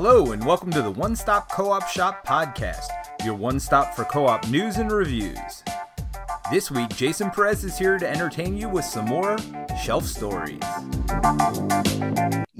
Hello, and welcome to the One Stop Co op Shop podcast, your one stop for co op news and reviews. This week, Jason Perez is here to entertain you with some more shelf stories.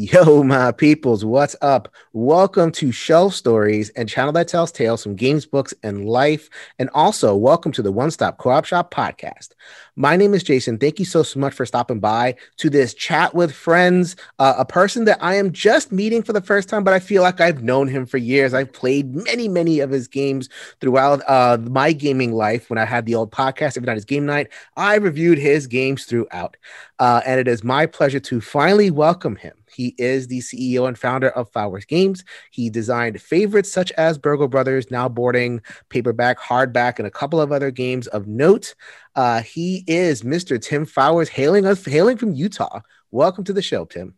Yo, my peoples, what's up? Welcome to Shelf Stories and channel that tells tales from games, books, and life. And also, welcome to the One Stop Co op Shop podcast. My name is Jason. Thank you so, so much for stopping by to this chat with friends, uh, a person that I am just meeting for the first time, but I feel like I've known him for years. I've played many, many of his games throughout uh, my gaming life. When I had the old podcast, every night is game night, I reviewed his games throughout. Uh, and it is my pleasure to finally welcome him. He is the CEO and founder of Fowers Games. He designed favorites such as Burgle Brothers, Now Boarding, Paperback, Hardback, and a couple of other games of note. Uh, he is Mr. Tim Fowers, hailing us, hailing from Utah. Welcome to the show, Tim.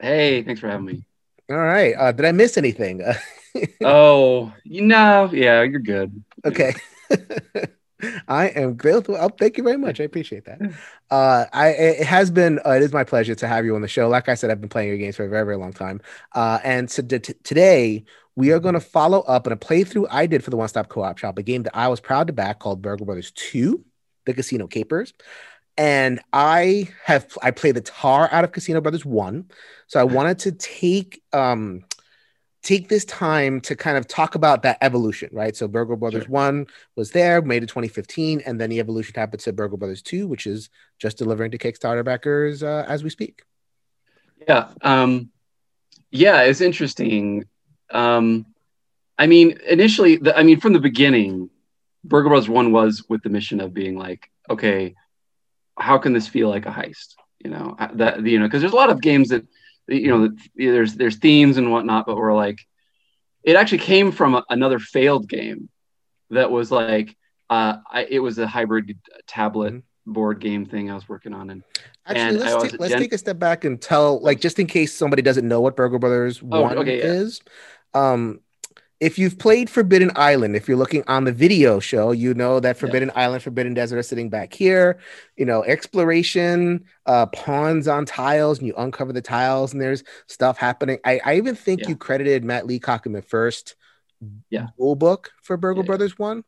Hey, thanks for having me. All right. Uh, did I miss anything? oh, you know, yeah, you're good. Okay. I am grateful. Oh, thank you very much. I appreciate that. Uh, I it has been uh, it is my pleasure to have you on the show. Like I said, I've been playing your games for a very very long time. Uh, and so t- today we are going to follow up on a playthrough I did for the One Stop Co-op Shop, a game that I was proud to back called Burgle Brothers Two: The Casino Capers. And I have I played the tar out of Casino Brothers One, so I wanted to take um take this time to kind of talk about that evolution, right? So Burgle Brothers sure. 1 was there, made it 2015, and then the evolution happened to Burgle Brothers 2, which is just delivering to Kickstarter backers uh, as we speak. Yeah. Um, yeah, it's interesting. Um, I mean, initially, the, I mean, from the beginning, Burgle Brothers 1 was with the mission of being like, okay, how can this feel like a heist? You know, that, you know, because there's a lot of games that you know there's there's themes and whatnot but we're like it actually came from a, another failed game that was like uh I, it was a hybrid tablet mm-hmm. board game thing i was working on and actually and let's, let's Gen- take a step back and tell like just in case somebody doesn't know what burgle brothers oh, one okay, yeah. is um if you've played Forbidden Island, if you're looking on the video show, you know that Forbidden yeah. Island, Forbidden Desert are sitting back here. You know, exploration, uh, pawns on tiles, and you uncover the tiles, and there's stuff happening. I, I even think yeah. you credited Matt Leacock in the first yeah. rule book for Burgle yeah, Brothers One.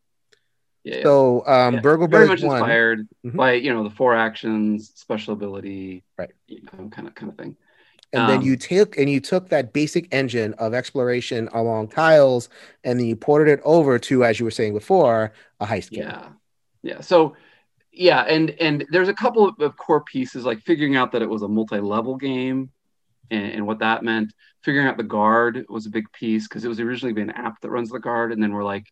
Yeah. So um, yeah. Burgle Very Brothers much inspired mm-hmm. by you know the four actions, special ability, right? You know, kind of kind of thing and um, then you took and you took that basic engine of exploration along tiles and then you ported it over to as you were saying before a heist game yeah. Yeah. So yeah and and there's a couple of, core pieces like figuring out that it was a multi-level game and, and what that meant. Figuring out the guard was a big piece because it was originally an app that runs the guard and then we're like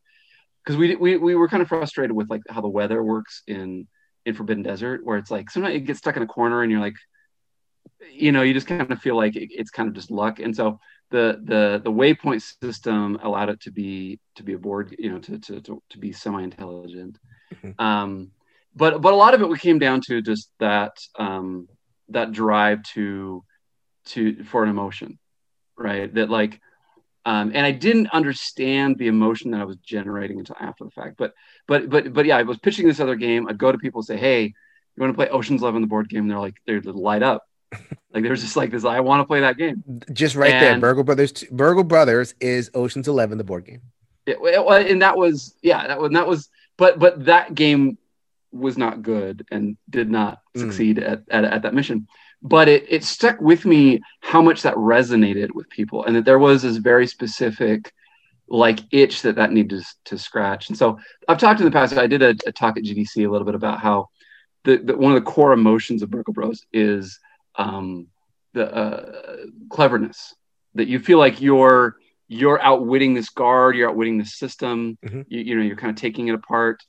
because we, we we were kind of frustrated with like how the weather works in in forbidden desert where it's like sometimes it gets stuck in a corner and you're like you know, you just kind of feel like it, it's kind of just luck. And so the the the waypoint system allowed it to be to be a board, you know, to to to, to be semi-intelligent. Mm-hmm. Um, but but a lot of it we came down to just that um, that drive to to for an emotion, right? That like um, and I didn't understand the emotion that I was generating until after the fact. But but but but yeah, I was pitching this other game. I'd go to people and say, "Hey, you want to play Ocean's Eleven, the board game?" And they're like, they'd light up like there's just like this, I want to play that game. Just right and, there, Burgle Brothers. Burgle Brothers is Ocean's Eleven, the board game. It, it, and that was yeah, that was that was, but but that game was not good and did not mm. succeed at, at, at that mission. But it it stuck with me how much that resonated with people, and that there was this very specific like itch that that needed to, to scratch. And so I've talked in the past. I did a, a talk at GDC a little bit about how the, the, one of the core emotions of Burgle Bros is um, the uh, cleverness that you feel like you're you're outwitting this guard, you're outwitting the system. Mm-hmm. You, you, know, you're kind of taking it apart,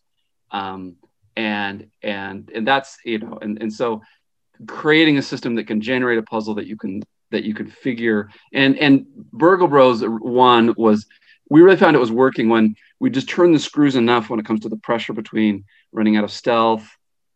um, and and and that's you know, and and so creating a system that can generate a puzzle that you can that you can figure. And and Burgle Bros one was we really found it was working when we just turned the screws enough when it comes to the pressure between running out of stealth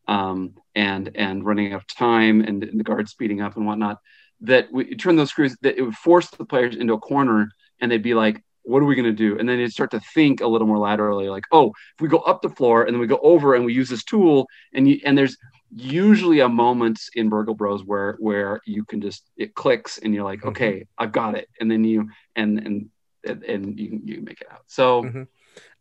um, and and running out of time and, and, the guard speeding up and whatnot that we turn those screws that it would force the players into a corner and they'd be like what are we going to do? And then you start to think a little more laterally, like, oh, if we go up the floor and then we go over and we use this tool, and you and there's usually a moment in Burgle Bros where where you can just it clicks and you're like, mm-hmm. okay, I've got it, and then you and and and you you make it out. So. Mm-hmm.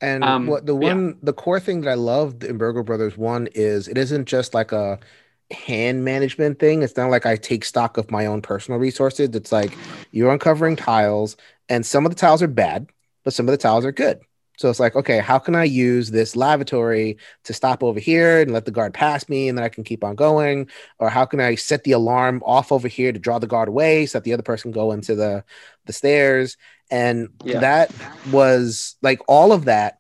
And um, what the one yeah. the core thing that I loved in Burgle Brothers one is it isn't just like a hand management thing. It's not like I take stock of my own personal resources. It's like you're uncovering tiles, and some of the tiles are bad, but some of the tiles are good. So it's like, okay, how can I use this lavatory to stop over here and let the guard pass me and then I can keep on going? Or how can I set the alarm off over here to draw the guard away so that the other person go into the the stairs? And yeah. that was like all of that.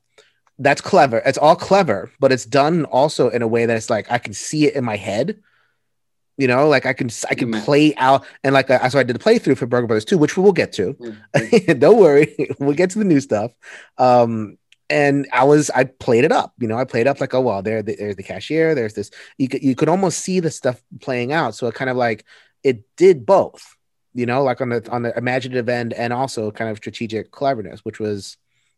That's clever. It's all clever, but it's done also in a way that it's like I can see it in my head you know, like I can I can play out and like so I did a playthrough for Burgle Brothers 2, which we will get to. Mm-hmm. Don't worry, we'll get to the new stuff. Um, and I was I played it up, you know, I played up like, oh well, there there's the cashier, there's this. You could you could almost see the stuff playing out. So it kind of like it did both, you know, like on the on the imaginative end and also kind of strategic cleverness, which was,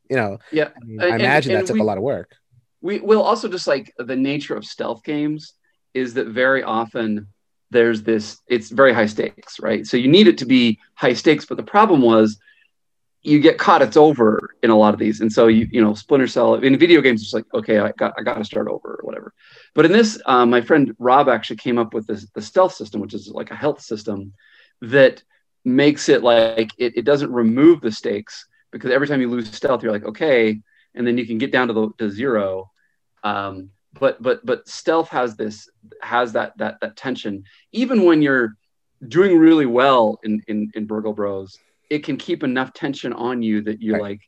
you know, yeah, I, mean, I imagine and that took we, a lot of work. We will also just like the nature of stealth games is that very often there's this it's very high stakes right? So you need it to be high stakes but the problem was you get caught it's over in a lot of these. And so you you know splinter cell in video games it's like okay i got i got to start over or whatever. But in this um, my friend rob actually came up with this the stealth system which is like a health system that makes it like it, it doesn't remove the stakes because every time you lose stealth you're like okay and then you can get down to the to zero. Um, but but but stealth has this has that that that tension. Even when you're doing really well in in in Burgle Bros it can keep enough tension on you that you're right. like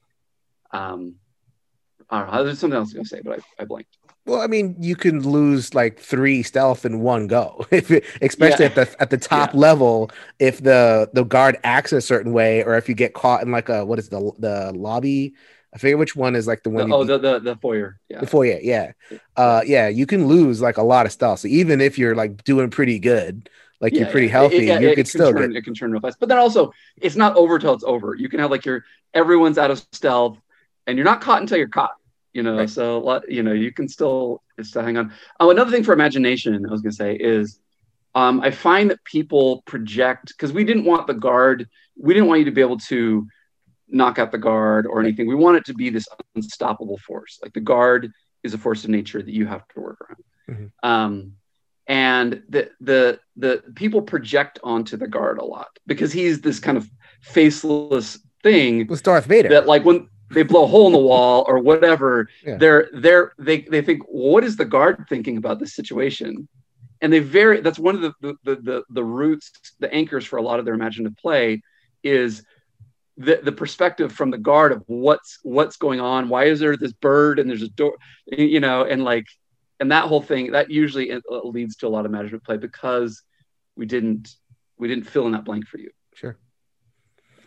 um I don't know there's something else I was gonna say but I, I blanked well, I mean, you can lose like three stealth in one go, if it, especially yeah. at the at the top yeah. level. If the the guard acts a certain way, or if you get caught in like a what is the the lobby I forget which one is like the one. The, oh, the, the the foyer. Yeah. The foyer. Yeah. Uh, yeah. You can lose like a lot of stealth. So even if you're like doing pretty good, like yeah, you're pretty healthy, it, you could still turn, get... it can turn real fast. But then also, it's not over till it's over. You can have like your everyone's out of stealth, and you're not caught until you're caught. You know, right. so you know you can still still hang on. Oh, another thing for imagination, I was gonna say is. Um, I find that people project because we didn't want the guard, we didn't want you to be able to knock out the guard or anything. We want it to be this unstoppable force. Like the guard is a force of nature that you have to work around. Mm-hmm. Um, and the the the people project onto the guard a lot because he's this kind of faceless thing. With Darth Vader. That like when they blow a hole in the wall or whatever, yeah. they're they're they they think, what is the guard thinking about this situation? And they very that's one of the the the the roots, the anchors for a lot of their imaginative play is the, the perspective from the guard of what's what's going on why is there this bird and there's a door you know and like and that whole thing that usually leads to a lot of management play because we didn't we didn't fill in that blank for you sure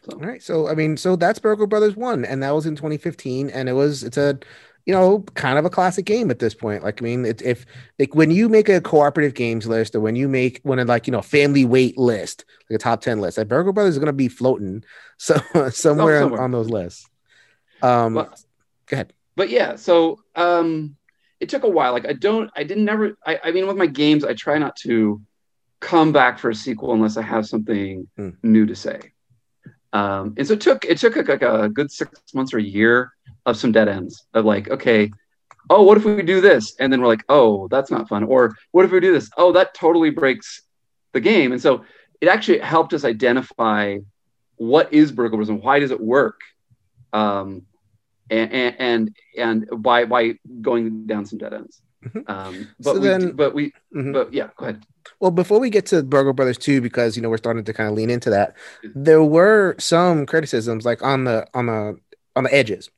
so. all right so i mean so that's Burgle brothers one and that was in 2015 and it was it's a you know, kind of a classic game at this point. Like, I mean, it, if like when you make a cooperative games list or when you make one of like you know family weight list, like a top ten list, that Burgle Brothers is going to be floating so somewhere, somewhere. On, those lists. Um, but, go ahead. But yeah, so um, it took a while. Like, I don't, I didn't never. I, I mean, with my games, I try not to come back for a sequel unless I have something hmm. new to say. Um, and so it took it took like a, good six months or a year of some dead ends of like, okay, oh, what if we do this? And then we're like, oh, that's not fun. Or what if we do this? Oh, that totally breaks the game. And so it actually helped us identify what is burglarism, why does it work, um, and, and and by by going down some dead ends. Mm-hmm. Um, but so we, then, but we, mm-hmm. but yeah, go ahead. Well, before we get to Burgle Brothers 2, because you know we're starting to kind of lean into that, there were some criticisms like on the on the on the edges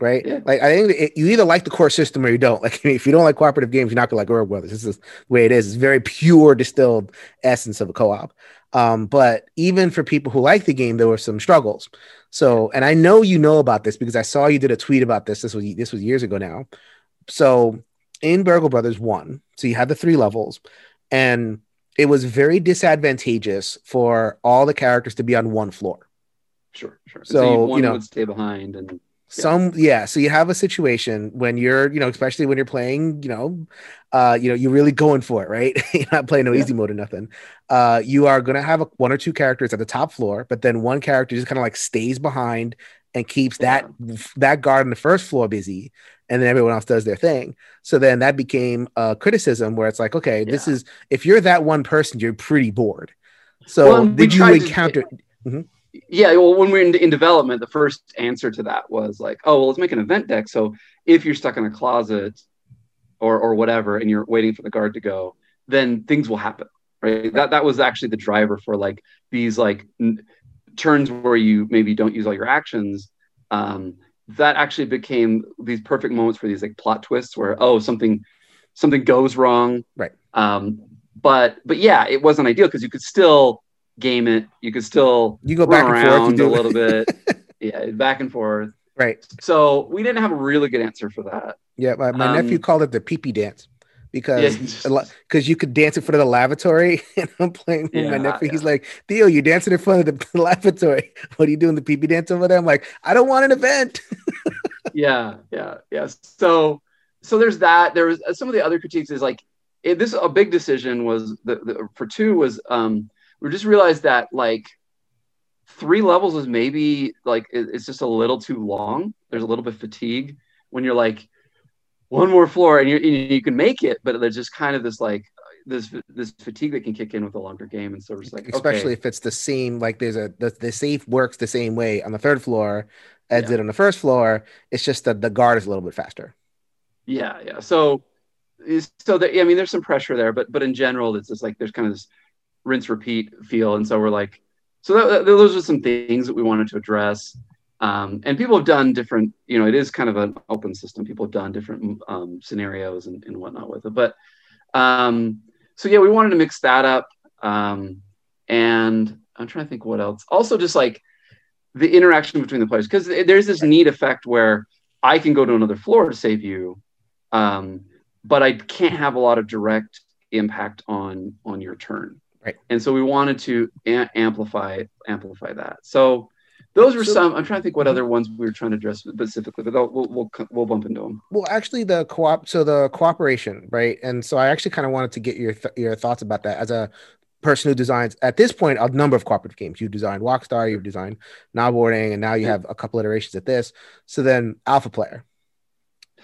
right? Yeah. Like I think it, you either like the core system or you don't. Like if you don't like cooperative games, you're not gonna like Burgle Brothers. This is the way it is. It's very pure distilled essence of a co-op. Um, but even for people who like the game, there were some struggles. So, and I know you know about this because I saw you did a tweet about this. This was this was years ago now. So in Burgle Brothers one, so you had the three levels, and it was very disadvantageous for all the characters to be on one floor. Sure, sure. So, one you know- would stay behind, and some yeah so you have a situation when you're you know especially when you're playing you know uh you know you're really going for it right? You're not playing no Yeah. easy mode or nothing. Uh you are gonna have a, one or two characters at the top floor but then one character just kind of like stays behind and keeps that that guard on the first floor busy and then everyone else does their thing so then that became a criticism where it's like okay this is if you're that one person you're pretty bored so Well, did you tried to- encounter yeah. Well, when we're in, in development, the first answer to that was like, oh, well, let's make an event deck. So if you're stuck in a closet or or whatever, and you're waiting for the guard to go, then things will happen, right? That that was actually the driver for like these like n- turns where you maybe don't use all your actions. Um, that actually became these perfect moments for these like plot twists where oh something something goes wrong. Right. um but but yeah it wasn't ideal because you could still game it. You could still you go back and forth you around do a little bit. Yeah back and forth. Right. So we didn't have a really good answer for that. Yeah, my, my Um, nephew called it the pee pee dance because Yeah. because you could dance in front of the lavatory. And I'm playing with my Yeah, nephew. He's like, Theo, you're dancing in front of the lavatory. What are you doing? The pee pee dance over there? I'm like, I don't want an event. yeah yeah yeah so so there's that there was some of the other critiques is like it, this a big decision was the, the for two was um we just realized that like three levels is maybe like it- it's just a little too long there's a little bit of fatigue when you're like one more floor and you you can make it but there's just kind of this like this this fatigue that can kick in with a longer game and so it's like Especially okay, if it's the same, like there's a the, the safe works the same way on the third floor as Yeah. it on the first floor. It's just that the guard is a little bit faster. Yeah, yeah. So, so there, I mean, there's some pressure there, but but in general, it's just like there's kind of this rinse repeat feel, and so we're like, so that, that- those are some things that we wanted to address. Um, and people have done different, you know, it is kind of an open system. People have done different um, scenarios and, and whatnot with it, but um, so yeah, we wanted to mix that up. Um, and I'm trying to think what else. Also, just like the interaction between the players, because there's this neat effect where I can go to another floor to save you, um, but I can't have a lot of direct impact on on your turn. Right. And so we wanted to a- amplify amplify that. So those were So- some. I'm trying to think what mm-hmm. other ones we were trying to address specifically, but we'll we'll we'll bump into them. Well, actually, the co-op, so the cooperation, right? And so I actually kind of wanted to get your th- your thoughts about that as a person who designs at this point a number of cooperative games. You designed Wok Star, you've designed Now Boarding, and now you Yeah. have a couple iterations at this. So then Alpha Player,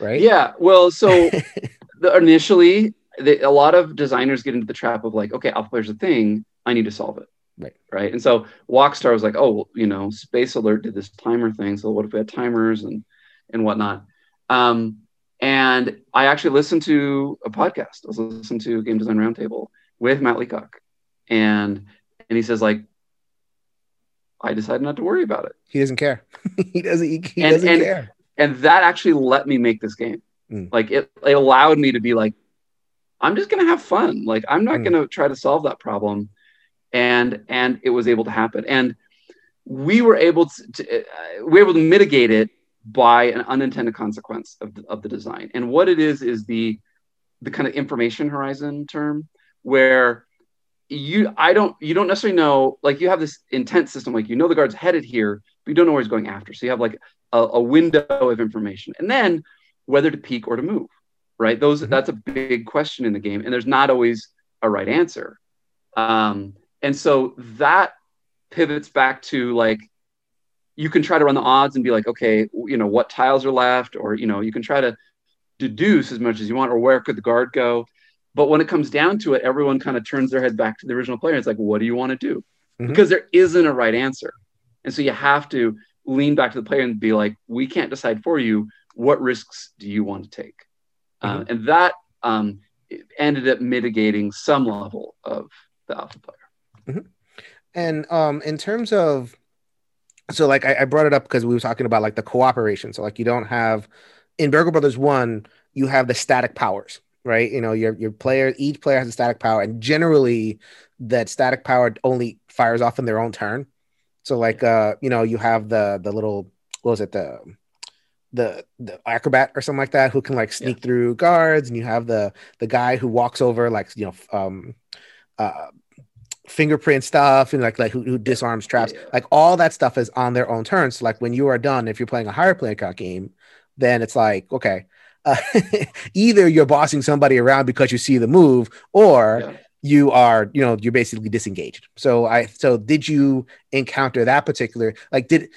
right? Yeah. Well, so the, initially, the, a lot of designers get into the trap of like, okay, alpha player's a thing. I need to solve it. Right. Right. And so Wok Star was like, oh, well, you know, Space Alert did this timer thing. So what if we had timers and and whatnot? Um, and I actually listened to a podcast. I was listening to Game Design Roundtable with Matt Leacock, and and he says like, I decided not to worry about it. he doesn't care. he doesn't. He, he And- doesn't and- care. and that actually let me make this game Mm. like it, it allowed me to be like i'm just gonna have fun like i'm not Mm. gonna try to solve that problem and and it was able to happen. And we were able to, to uh, we were able to mitigate it by an unintended consequence of the, of the design. And what it is is the the kind of information horizon term where you i don't you don't necessarily know like you have this intent system like you know the guard's headed here but you don't know where he's going after. So you have like a, a window of information. And then whether to peek or to move right? Those Mhm. that's a big question in the game and there's not always a right answer. Um, and so that pivots back to like you can try to run the odds and be like okay you know what tiles are left or you know you can try to deduce as much as you want or where could the guard go? But when it comes down to it everyone kind of turns their head back to the original player it's like what do you want to do? Mhm. because there isn't a right answer. And so you have to lean back to the player and be like we can't decide for you what risks do you want to take? Uh, and that um, ended up mitigating some level of the alpha player And um, in terms of, so like I, I brought it up because we were talking about like the cooperation. So like you don't have in Burgle Brothers one, you have the static powers, right? You know, your your player, each player has a static power, and generally that static power only fires off in their own turn. So like uh, you know, you have the the little what was it the the the acrobat or something like that who can like sneak through guards, and you have the the guy who walks over like you know um uh fingerprint stuff and like like who, who disarms traps Yeah. like all that stuff is on their own terms so like when you are done if you're playing a higher player count game then it's like okay uh, either you're bossing somebody around because you see the move or Yeah. you are you know you're basically disengaged so i so did you encounter that particular like did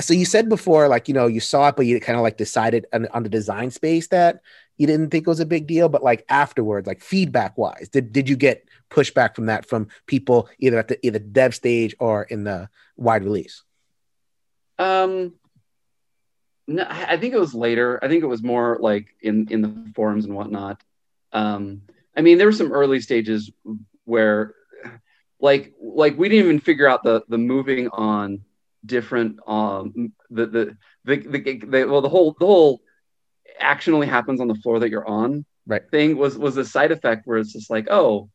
so you said before like you know you saw it but you kind of like decided on, on the design space that you didn't think it was a big deal but like afterwards like feedback wise did, did you get pushback from that from people either at the either dev stage or in the wide release Um, no, I think it was later. I think it was more like in in the forums and whatnot. Um, I mean, there were some early stages where, like, like we didn't even figure out the the moving on different um the the the, the, the well the whole the whole action only happens on the floor that you're on Right. thing was was a side effect where it's just like oh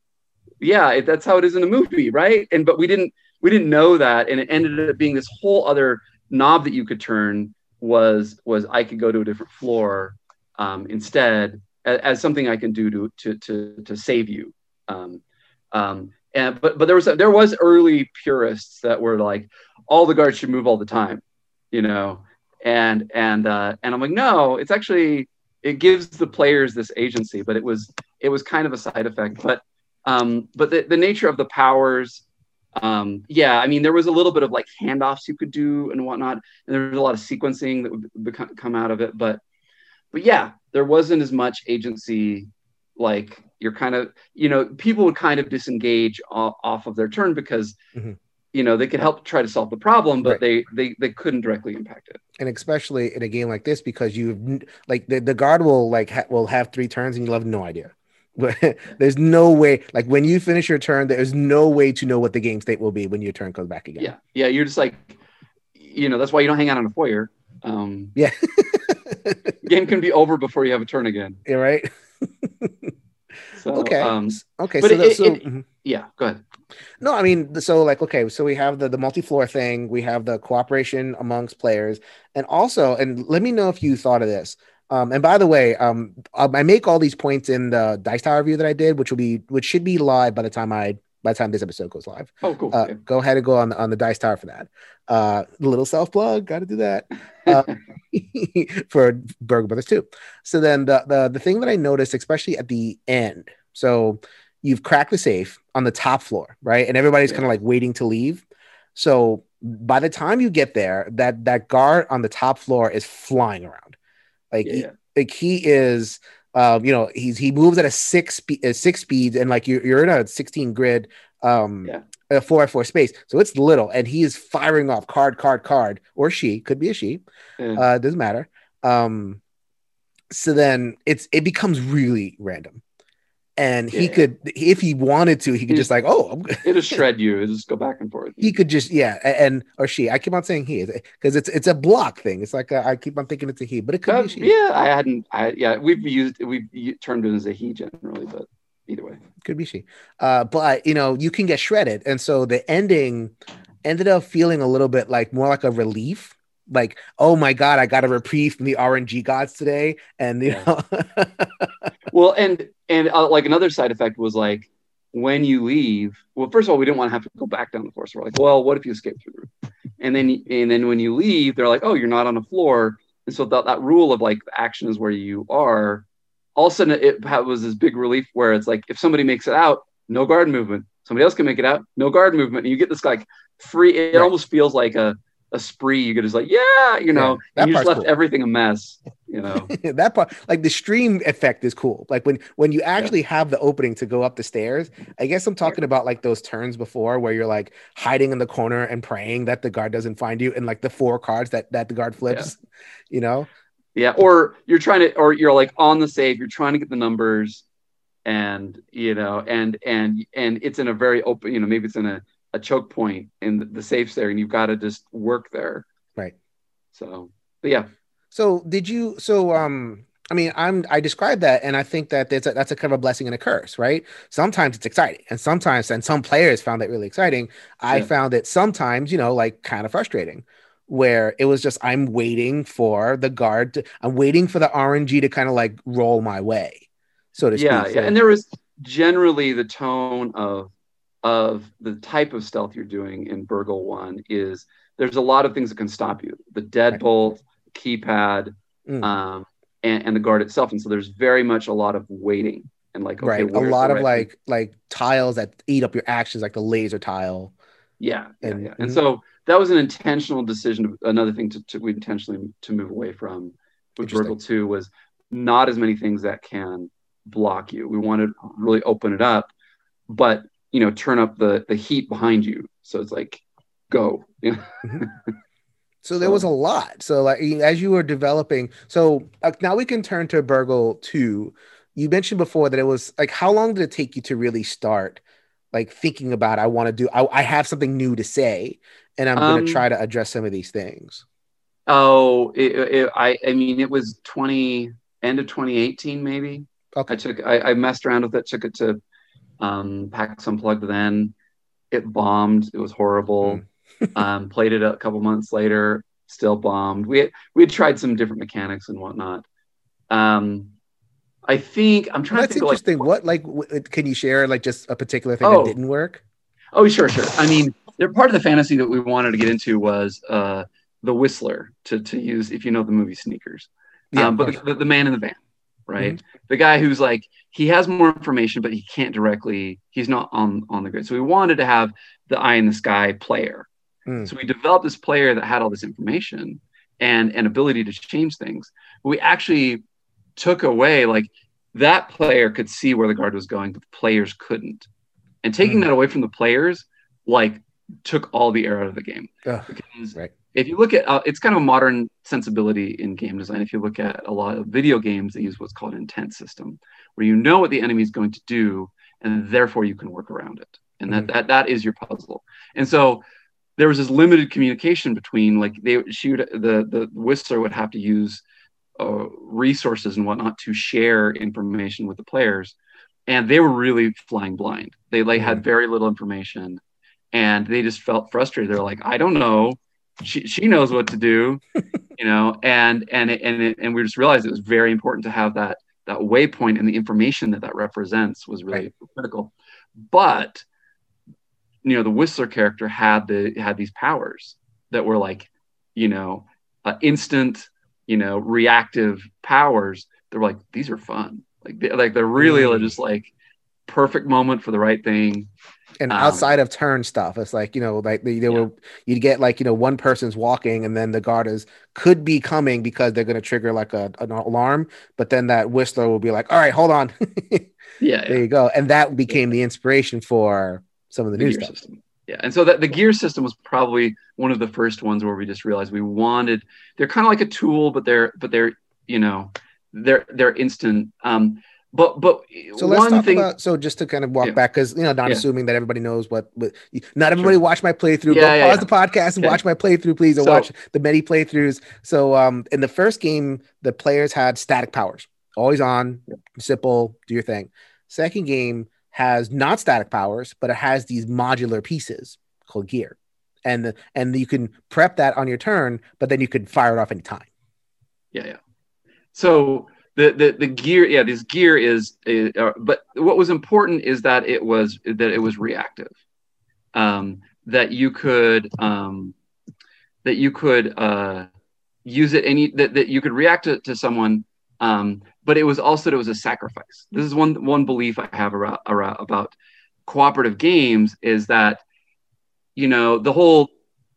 yeah it, that's how it is in a movie right? And but we didn't we didn't know that and it ended up being this whole other knob that you could turn was was I could go to a different floor um, instead as, as something I can do to to to, to save you. Um, um, and but but there was there was early purists that were like all the guards should move all the time, you know, and and uh, and I'm like no, it's actually it gives the players this agency, but it was it was kind of a side effect, but um, but the, the nature of the powers um yeah i mean there was a little bit of like handoffs you could do and whatnot and there was a lot of sequencing that would become, come out of it but but yeah there wasn't as much agency like you're kind of you know people would kind of disengage off, off of their turn because Mhm. you know they could help try to solve the problem but Right. they they they couldn't directly impact it and especially in a game like this because you like the, the guard will like ha- will have three turns and you'll have no idea there's no way like when you finish your turn there's no way to know what the game state will be when your turn comes back again. Yeah. Yeah you're just like you know that's why you don't hang out on a foyer. Um yeah. game can be over before you have a turn again. Yeah right? So okay. um okay but so, it- that, so it- mhm. yeah go ahead. No i mean so like okay so we have the the multi-floor thing we have the cooperation amongst players and also and let me know if you thought of this um, and by the way, um, I make all these points in the Dice Tower review that I did, which will be, which should be live by the time I, by the time this episode goes live. oh cool uh, yeah. go ahead and go on the, on the dice tower for that uh little self plug got to do that uh, for Burgle Brothers too. So then the, the the thing that I noticed, especially at the end, so you've cracked the safe on the top floor, right? And everybody's Yeah. kind of like waiting to leave. So by the time you get there, that that guard on the top floor is flying around, like yeah, he- like he is um you know he's he moves at a six speed uh, six speed and like you're, you're in a 16 grid um Yeah. a four by four space. So it's little and he is firing off card card card. Or she could be a she. Yeah. uh doesn't matter. Um so then it's it becomes really random and he Yeah. could if he wanted to he could He- just like oh It'll shred you. It'll just go back and forth. he could just yeah and or she i keep on saying he because it's it's a block thing it's like a, i keep on thinking it's a he but it could Uh, be she yeah, I hadn't. I yeah, we've used we've termed it as a he generally, but either way. could be she uh but you know you can get shredded and so the ending ended up feeling a little bit like more like a relief like oh my god i got a reprieve from the rng gods today and you Yeah. know Well, and and uh, like another side effect was like when you leave. Well, first of all, we didn't want to have to go back down the floor. So we're like, well, what if you escape through the roof? And then and then when you leave, they're like, oh, you're not on the floor. And so that that rule of like action is where you are. All of a sudden, it was this big relief where it's like if somebody makes it out, no guard movement. Somebody else can make it out, no guard movement. And you get this like free. It Right. almost feels like a a spree. You get just like, yeah, you know, that and you just left cool. everything a mess. You know. that part like the stream effect is cool like when when you actually have the opening to go up the stairs i guess i'm talking about like those turns before where you're like hiding in the corner and praying that the guard doesn't find you and like the four cards that that the guard flips you know Yeah, or you're trying to, or you're like on the save. You're trying to get the numbers, and you know, and and and it's in a very open. You know, maybe it's in a, a choke point, and the, safe's there, and you've got to just work there. right So, but yeah, So did you? So um, I mean, I'm I described that, and I think that that's a, that's a kind of a blessing and a curse, right? Sometimes it's exciting, and sometimes, and some players found that really exciting. I Yeah. found it sometimes, you know, like kind of frustrating, where it was just I'm waiting for the guard, to, I'm waiting for the RNG to kind of like roll my way, so to yeah, speak. yeah. So- And there was generally the tone of of the type of stealth you're doing in Burgle One is there's a lot of things that can stop you. The deadbolt, keypad, Mm. um, and, and the guard itself. And so there's very much a lot of waiting and like okay, right. A lot of right thing? like like tiles that eat up your actions, like the laser tile. yeah, yeah, and- yeah. And mhm. so that was an intentional decision. Another thing to, to we intentionally to move away from with Burgle Two was not as many things that can block you. We wanted to really open it up, but you know, turn up the the heat behind you. So it's like go. You know? So there was a lot. So like as you were developing, so uh, now we can turn to Burgle two. You mentioned before that it was like how long did it take you to really start like thinking about I want to do I, I have something new to say and I'm going Um, to try to address some of these things. Oh, it, it, I I mean, it was twenty end of 2018 maybe. Okay. I took I, I messed around with it, took it to um, PAX Unplugged. Then it bombed. It was horrible. um, played it a couple months later, still bombed. We had, we had tried some different mechanics and whatnot. Um, I think I'm trying that's to think. of, Like, interesting. what like w- can you share like just a particular thing Oh. that didn't work? Oh, sure, sure. I mean, they're part of the fantasy that we wanted to get into was uh, the Whistler to to use if you know the movie Sneakers. Yeah, um, but. The, the man in the van, right? The guy who's like he has more information, but he can't directly. He's not on on the grid. So we wanted to have the eye in the sky player. Mm. So we developed this player that had all this information and an ability to change things. But we actually took away like that player could see where the guard was going, but the players couldn't. And taking Mm. that away from the players, like took all the air out of the game. Because right. If you look at uh, it's kind of a modern sensibility in game design. If you look at a lot of video games they use what's called an intent system where you know what the enemy is going to do and therefore you can work around it. And that, that that is your puzzle. And so there was this limited communication between like they she would the the whistler would have to use uh, resources and whatnot to share information with the players and they were really flying blind. They like had very little information and they just felt frustrated. They're like i don't know she, she knows what to do you know and and it, and it, and we just realized it was very important to have that that waypoint and the information that that represents was really critical. But you know the whistler character had the had these powers that were like you know uh, instant you know reactive powers they're like these are fun. Like they, like they're really Mm. just like perfect moment for the right thing and Um, outside of turn stuff it's like you know like they, they Yeah. were you'd get like you know one person's walking and then the guard is could be coming because they're going to trigger like a, an alarm but then that whistler will be like all right hold on yeah, there you go and that became the inspiration for some of the, the new stuff system. Yeah, and so that the gear system was probably one of the first ones where we just realized we wanted. They're kind of like a tool, but they're but they're you know they're they're instant. Um, but but so let's one talk thing. about so just to kind of walk Yeah. back because you know not Yeah. assuming that everybody knows what, what not everybody watch my playthrough Yeah, go pause the podcast and watch my playthrough please or So- watch the many playthroughs so um in the first game the players had static powers always on simple do your thing second game has not static powers but it has these modular pieces called gear and the, and you can prep that on your turn but then you could fire it off anytime yeah, yeah. So the the the gear, yeah, this gear is, uh, but what was important is that it was that it was reactive. Um, that you could um, that you could uh, use it any that, that you could react to, to someone um, but it was also that it was a sacrifice this is one one belief i have around, around, about cooperative games is that you know the whole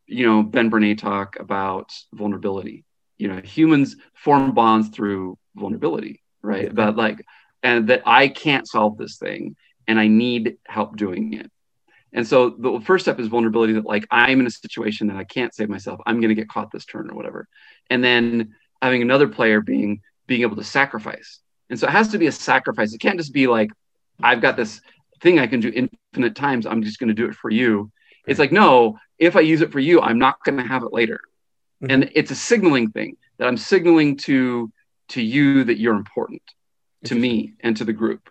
you know ben bernay talk about vulnerability you know humans form bonds through vulnerability right Yeah. but like and that i can't solve this thing and i need help doing it and so the first step is vulnerability that like I'm in a situation that I can't save myself. I'm going to get caught this turn or whatever. And then having another player being being able to sacrifice. And so it has to be a sacrifice. It can't just be like I've got this thing I can do infinite times. I'm just going to do it for you. It's like no, if I use it for you, I'm not going to have it later. Mhm. And it's a signaling thing that I'm signaling to to you that you're important to me and to the group.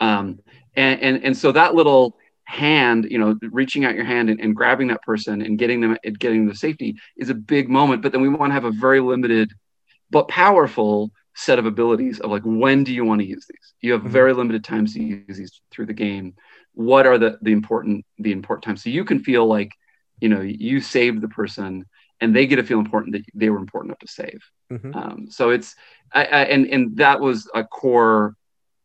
Um, and, and and so that little hand, you know, reaching out your hand and, and grabbing that person and getting them and getting them to safety is a big moment. But then we want to have a very limited but powerful set of abilities of like when do you want to use these? You have Mhm. very limited times to use these through the game. what are the the important the important times so you can feel like you know you saved the person and they get to feel important that they were important enough to save Mhm. um, so it's I, I, and and that was a core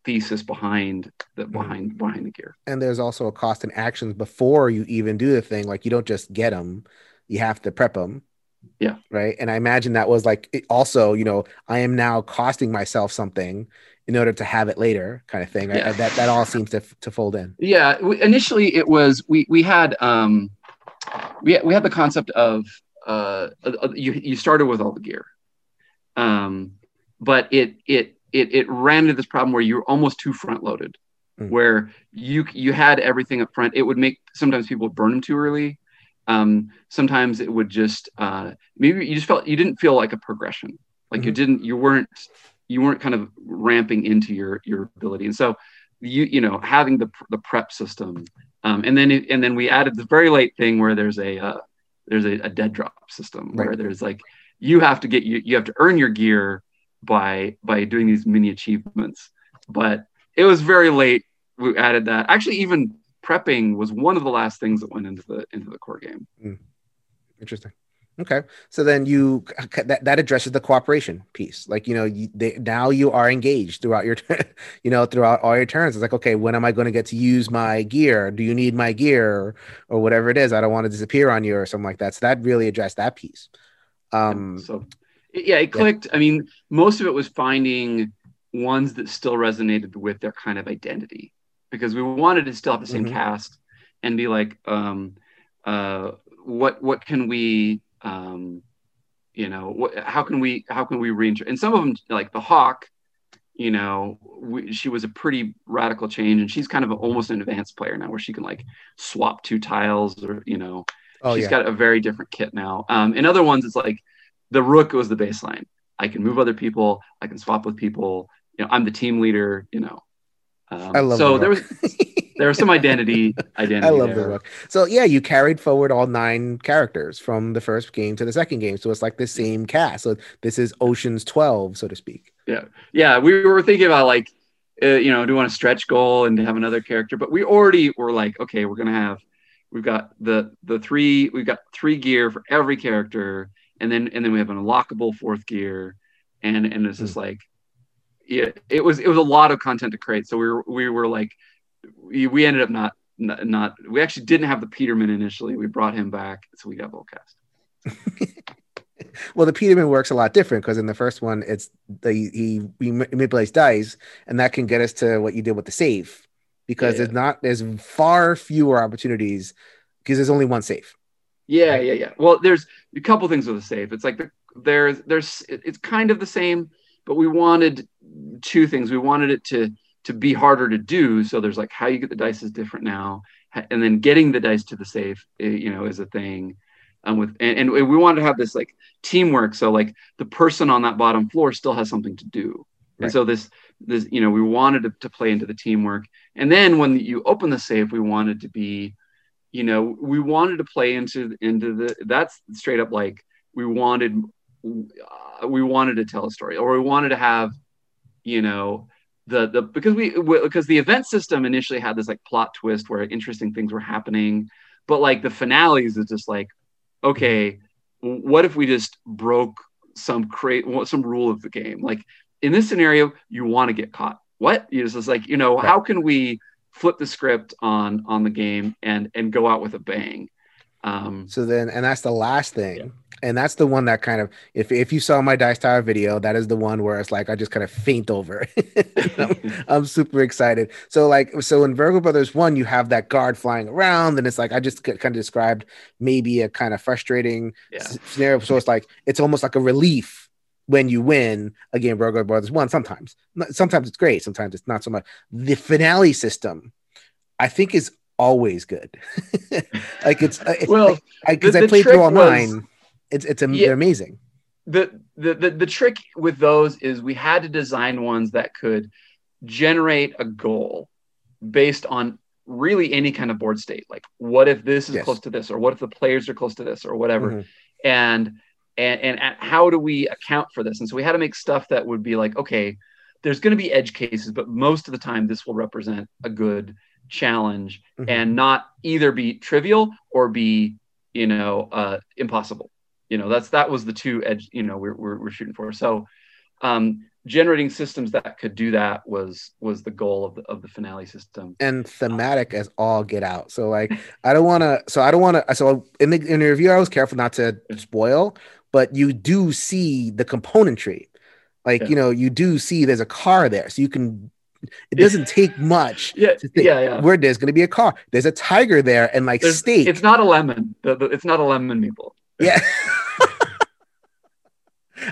thesis behind the Mm-hmm. behind behind the gear and there's also a cost in actions before you even do the thing like you don't just get them you have to prep them Yeah. right and i imagine that was like it also you know i am now costing myself something in order to have it later kind of thing I- Yeah. That that all seems to to fold in Yeah, we, initially it was we we had um we we had the concept of uh uh, you you started with all the gear, um, but it it it it ran into this problem where you were almost too front loaded, Mm. where you you had everything up front. It would make sometimes people burn them too early. Um, sometimes it would just uh, maybe you just felt you didn't feel like a progression, like you Mhm. didn't you weren't you weren't kind of ramping into your your ability, and so you you know having the the prep system um, and then and then we added the very late thing where there's a uh, there's a, a dead drop system where there's like you have to get you you have to earn your gear by by doing these mini achievements. But it was very late we added that. Actually even prepping was one of the last things that went into the into the core game. Hmm. Interesting. Okay, so then you that, that addresses the cooperation piece. Like you know, you, they, now you are engaged throughout your, you know, throughout all your turns. It's like, okay, when am I going to get to use my gear? Do you need my gear or whatever it is? I don't want to disappear on you or something like that. So that really addressed that piece. Um, so yeah it clicked i mean most of it was finding ones that still resonated with their kind of identity because we wanted to still have the same Mhm. cast and be like um uh what what can we um you know what how can we how can we reintroduce and some of them like the hawk you know we, she was a pretty radical change and she's kind of almost an advanced player now where she can like swap two tiles or you know oh she's yeah, got a very different kit now. Um, in other ones, it's like the rook was the baseline. I can move other people. I can swap with people. You know, I'm the team leader. You know, um, I love. So the there was. there was some identity identity. I love there. the book. So yeah, you carried forward all nine characters from the first game to the second game. So it's like the same cast. So this is Ocean's Twelve, so to speak. Yeah, yeah. we were thinking about like, uh, you know, do we want a stretch goal and have another character? But we already were like, okay, we're gonna have, we've got the the three, we've got three gear for every character, and then and then we have an unlockable fourth gear, and and it's just like, yeah, it was it was a lot of content to create. So we were we were like, we, we ended up not. Not, not we actually didn't have the Peterman initially. We brought him back, so we got full cast. Well, the Peterman works a lot different because in the first one, it's the he, he manipulates dice, and that can get us to what you did with the save because Yeah, there's not there's far fewer opportunities because there's only one save. Yeah, yeah, yeah. Well, there's a couple things with the save. It's like the, there's there's it's kind of the same, but we wanted two things. We wanted it to to be harder to do. So there's like how you get the dice is different now, and then getting the dice to the safe, eh, you know, is a thing. Um, with and, and we wanted to have this like teamwork. So like the person on that bottom floor still has something to do. Right. And so this this you know we wanted to, to play into the teamwork. And then when you open the safe, we wanted to be you know we wanted to play into into the that's straight up like we wanted uh, we wanted to tell a story or we wanted to have you know the the because we because the event system initially had this like plot twist where interesting things were happening but like the finales is just like okay what if we just broke some create some rule of the game like in this scenario you want to get caught what you just like you know Right. how can we flip the script on on the game and and go out with a bang um So then, and that's the last thing. Yeah. And that's the one that kind of, if, if you saw my Dice Tower video, that is the one where it's like, I just kind of faint over. I'm, I'm super excited. So, like, so in Burgle Brothers 1, you have that guard flying around, and it's like, I just kind of described maybe a kind of frustrating yeah scenario. So it's like, it's almost like a relief when you win again, Burgle Brothers 1. Sometimes, sometimes it's great, sometimes it's not so much. The finale system, I think, is always good. like, it's, well because The- I the played through all was- nine. It's it's Yeah. they're amazing. the, the the the trick with those is we had to design ones that could generate a goal based on really any kind of board state like what if this is Yes. close to this or what if the players are close to this or whatever Mhm. and and and and how do we account for this and so we had to make stuff that would be like okay there's going to be edge cases but most of the time this will represent a good challenge Mhm. and not either be trivial or be you know uh, impossible. You know that's that was the two edge you know we're we're, we're shooting for. So um, generating systems that could do that was was the goal of the of the finale system. and thematic as all get out. So like I don't want to. So I don't want to. So in the in the review, I was careful not to spoil, but you do see the componentry. Like Yeah. you know, you do see there's a car there, so you can. It doesn't take much. Yeah, to think yeah, yeah. Where there's going to be a car. There's a tiger there and like There's- steak. It's not a lemon. The, the, it's not a lemon meatball. Yeah.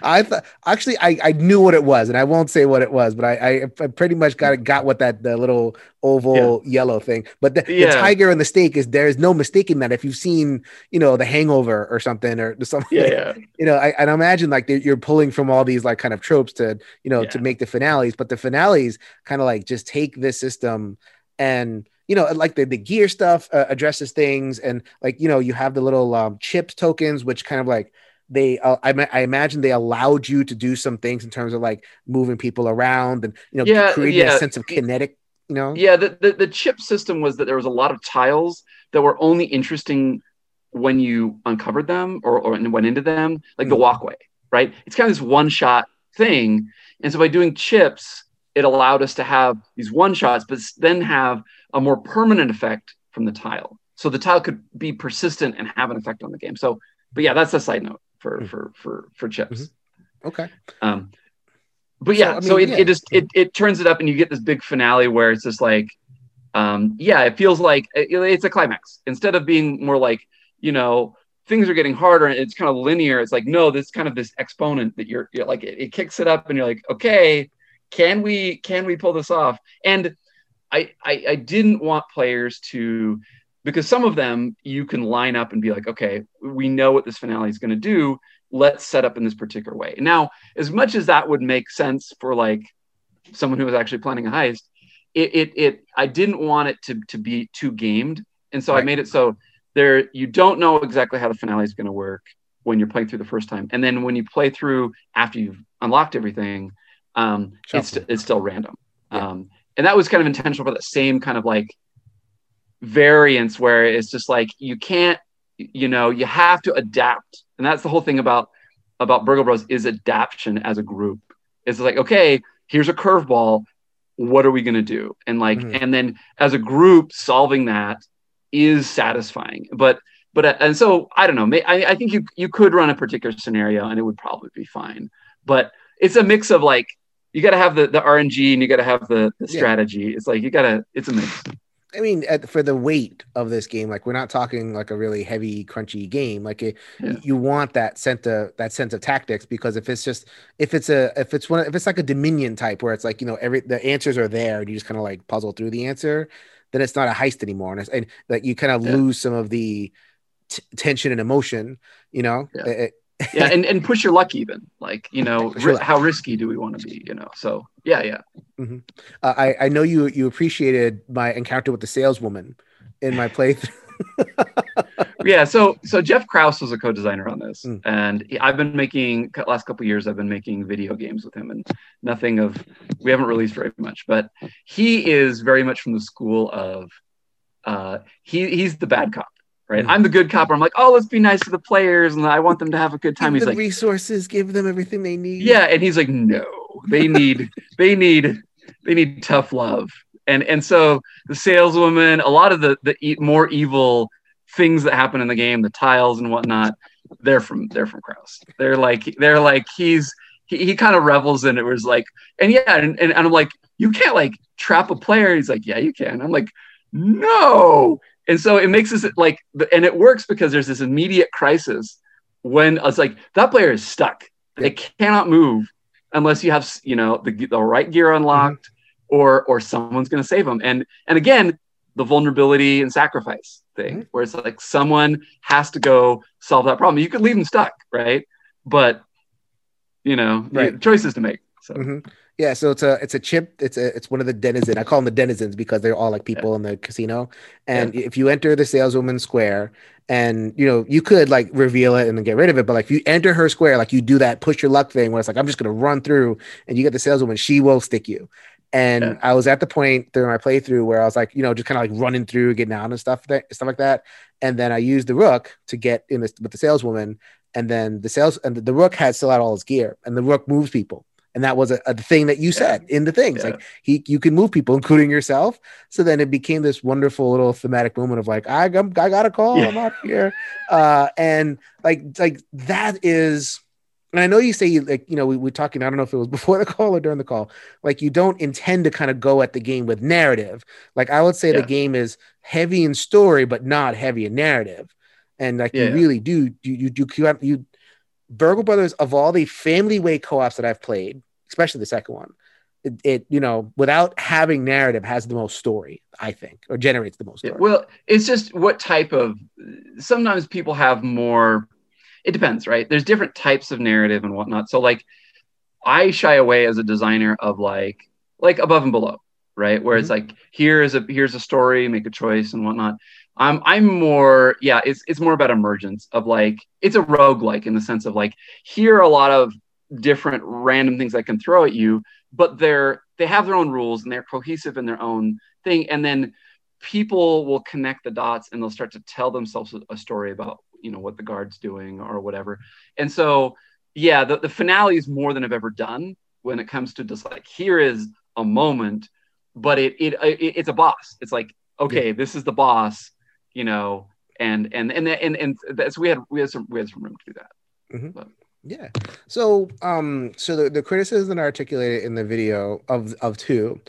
I thought actually I, I knew what it was, and I won't say what it was, but I I, I pretty much got mm-hmm. got what that the little oval yellow thing. But the, the tiger and the steak is there's no mistaking that if you've seen you know the Hangover or something or something. Yeah, yeah. You know, I, and I imagine like you're pulling from all these like kind of tropes to you know to make the finales, but the finales kind of like just take this system and you know like the, the gear stuff uh, addresses things and like you know you have the little um, chips tokens which kind of like they uh, I, I imagine they allowed you to do some things in terms of like moving people around and you know Yeah, creating a sense of kinetic you know Yeah, the, the the chip system was that there was a lot of tiles that were only interesting when you uncovered them or, or went into them, like the Mhm. walkway, right? It's kind of this one shot thing. And so by doing chips, it allowed us to have these one shots, but then have a more permanent effect from the tile. So the tile could be persistent and have an effect on the game. So, but yeah, that's a side note for Mhm. for for for chips. okay Um, but So, yeah, I so, it, yeah. it just it, it turns it up, and you get this big finale where it's just like, um, yeah, it feels like it- it's a climax instead of being more like you know things are getting harder and it's kind of linear. It's like no, this kind of this exponent that you're, you're like it, it kicks it up, and you're like, okay, can we can we pull this off? And I I, I didn't want players to because some of them you can line up and be like, okay, we know what this finale is going to do. Let's set up in this particular way. Now, as much as that would make sense for like someone who was actually planning a heist, it it, it I didn't want it to to be too gamed, and so I made it so there you don't know exactly how the finale is going to work when you're playing through the first time, and then when you play through after you've unlocked everything, um, it's it's still random. Yeah. Um, and that was kind of intentional for that same kind of like variance where it's just like you can't you know you have to adapt. And that's the whole thing about about burgle bros is adaptation as a group. It's like okay here's a curveball. What are we going to do? And like Mhm. and then as a group solving that is satisfying. But but uh, and so i don't know. May, I, I think you you could run a particular scenario and it would probably be fine. But it's a mix of like you got to have the the rng and you got to have the, the Yeah. strategy it's like you gotta it's a mix I mean, at, for the weight of this game, like we're not talking like a really heavy, crunchy game. Like it, Yeah. you want that sense of that sense of tactics because if it's just if it's a if it's one if it's like a Dominion type where it's like you know every the answers are there and you just kind of like puzzle through the answer, then it's not a heist anymore, and, it's, and like you kind of Yeah. lose some of the t- tension and emotion. You know, Yeah. It- yeah and, and push your luck even like you know ri- how risky do we want to be you know so yeah yeah uh, I I know you you appreciated my encounter with the saleswoman in my playthrough. yeah so so Jeff Krause was a co-designer on this Mm. and i've been making last couple of years i've been making video games with him and nothing of we haven't released very much but he is very much from the school of uh he he's the bad cop right? Mm. i'm the good cop i'm like oh let's be nice to the players and i want them to have a good time. Give he's like resources, give them everything they need. yeah and he's like no they need they need they need tough love. And and so the saleswoman a lot of the the e- more evil things that happen in the game the tiles and whatnot they're from they're from Krause. They're like they're like he's he, he kind of revels in it Was like and yeah and, and, and i'm like you can't like trap a player he's like yeah you can. I'm like no and so it makes us like and it works because there's this immediate crisis when it's like that player is stuck. They cannot move unless you have you know the, the right gear unlocked or or someone's going to save them. And and again the vulnerability and sacrifice thing Mhm. where it's like someone has to go solve that problem. You could leave them stuck right? But you know Right. choices to make so. Mhm. Yeah, so it's a it's a chip. It's a it's one of the denizens. I call them the denizens because they're all like people in the casino. And if you enter the saleswoman square, and you know you could like reveal it and then get rid of it, but like if you enter her square, like you do that push your luck thing where it's like I'm just gonna run through, and you get the saleswoman, she will stick you. And Yeah. I was at the point during my playthrough where I was like, you know, just kind of like running through, getting out and stuff, that, stuff like that. And then I used the rook to get in this, with the saleswoman. And then the sales and the, the rook had still had all his gear, and the rook moves people. And that was a, a thing that you said in the things. Yeah. Like he, you can move people, including yourself. So then it became this wonderful little thematic moment of like, I, I'm, I got a call, Yeah. I'm out here, uh, and like, like that is. And I know you say like, you know, we were talking. I don't know if it was before the call or during the call. Like, you don't intend to kind of go at the game with narrative. Like, I would say the game is heavy in story, but not heavy in narrative. And like, you Yeah. really do, you, you, you, you, you, Burgle Brothers of all the family way co-ops that I've played, especially the second one, it, it you know without having narrative has the most story I think or generates the most story. well, it's just what type of. Sometimes people have more. It depends, right? There's different types of narrative and whatnot. So, like, I shy away as a designer of like, like above and below, right? Where it's mm-hmm. like, here is a here's a story, make a choice and whatnot. I'm I'm more, yeah, it's it's more about emergence of like, it's a rogue like in the sense of like, here are a lot of different random things I can throw at you, but they're they have their own rules and they're cohesive in their own thing, and then people will connect the dots and they'll start to tell themselves a- story about you know what the guard's doing or whatever. And so yeah the, the finale is more than i've ever done when it comes to just like here is a moment but it it, it it's a boss. It's like okay this is the boss you know and and and and and, and so we had we had some we had some room to do that Yeah. So um so the, the criticism that I articulated in the video of of two,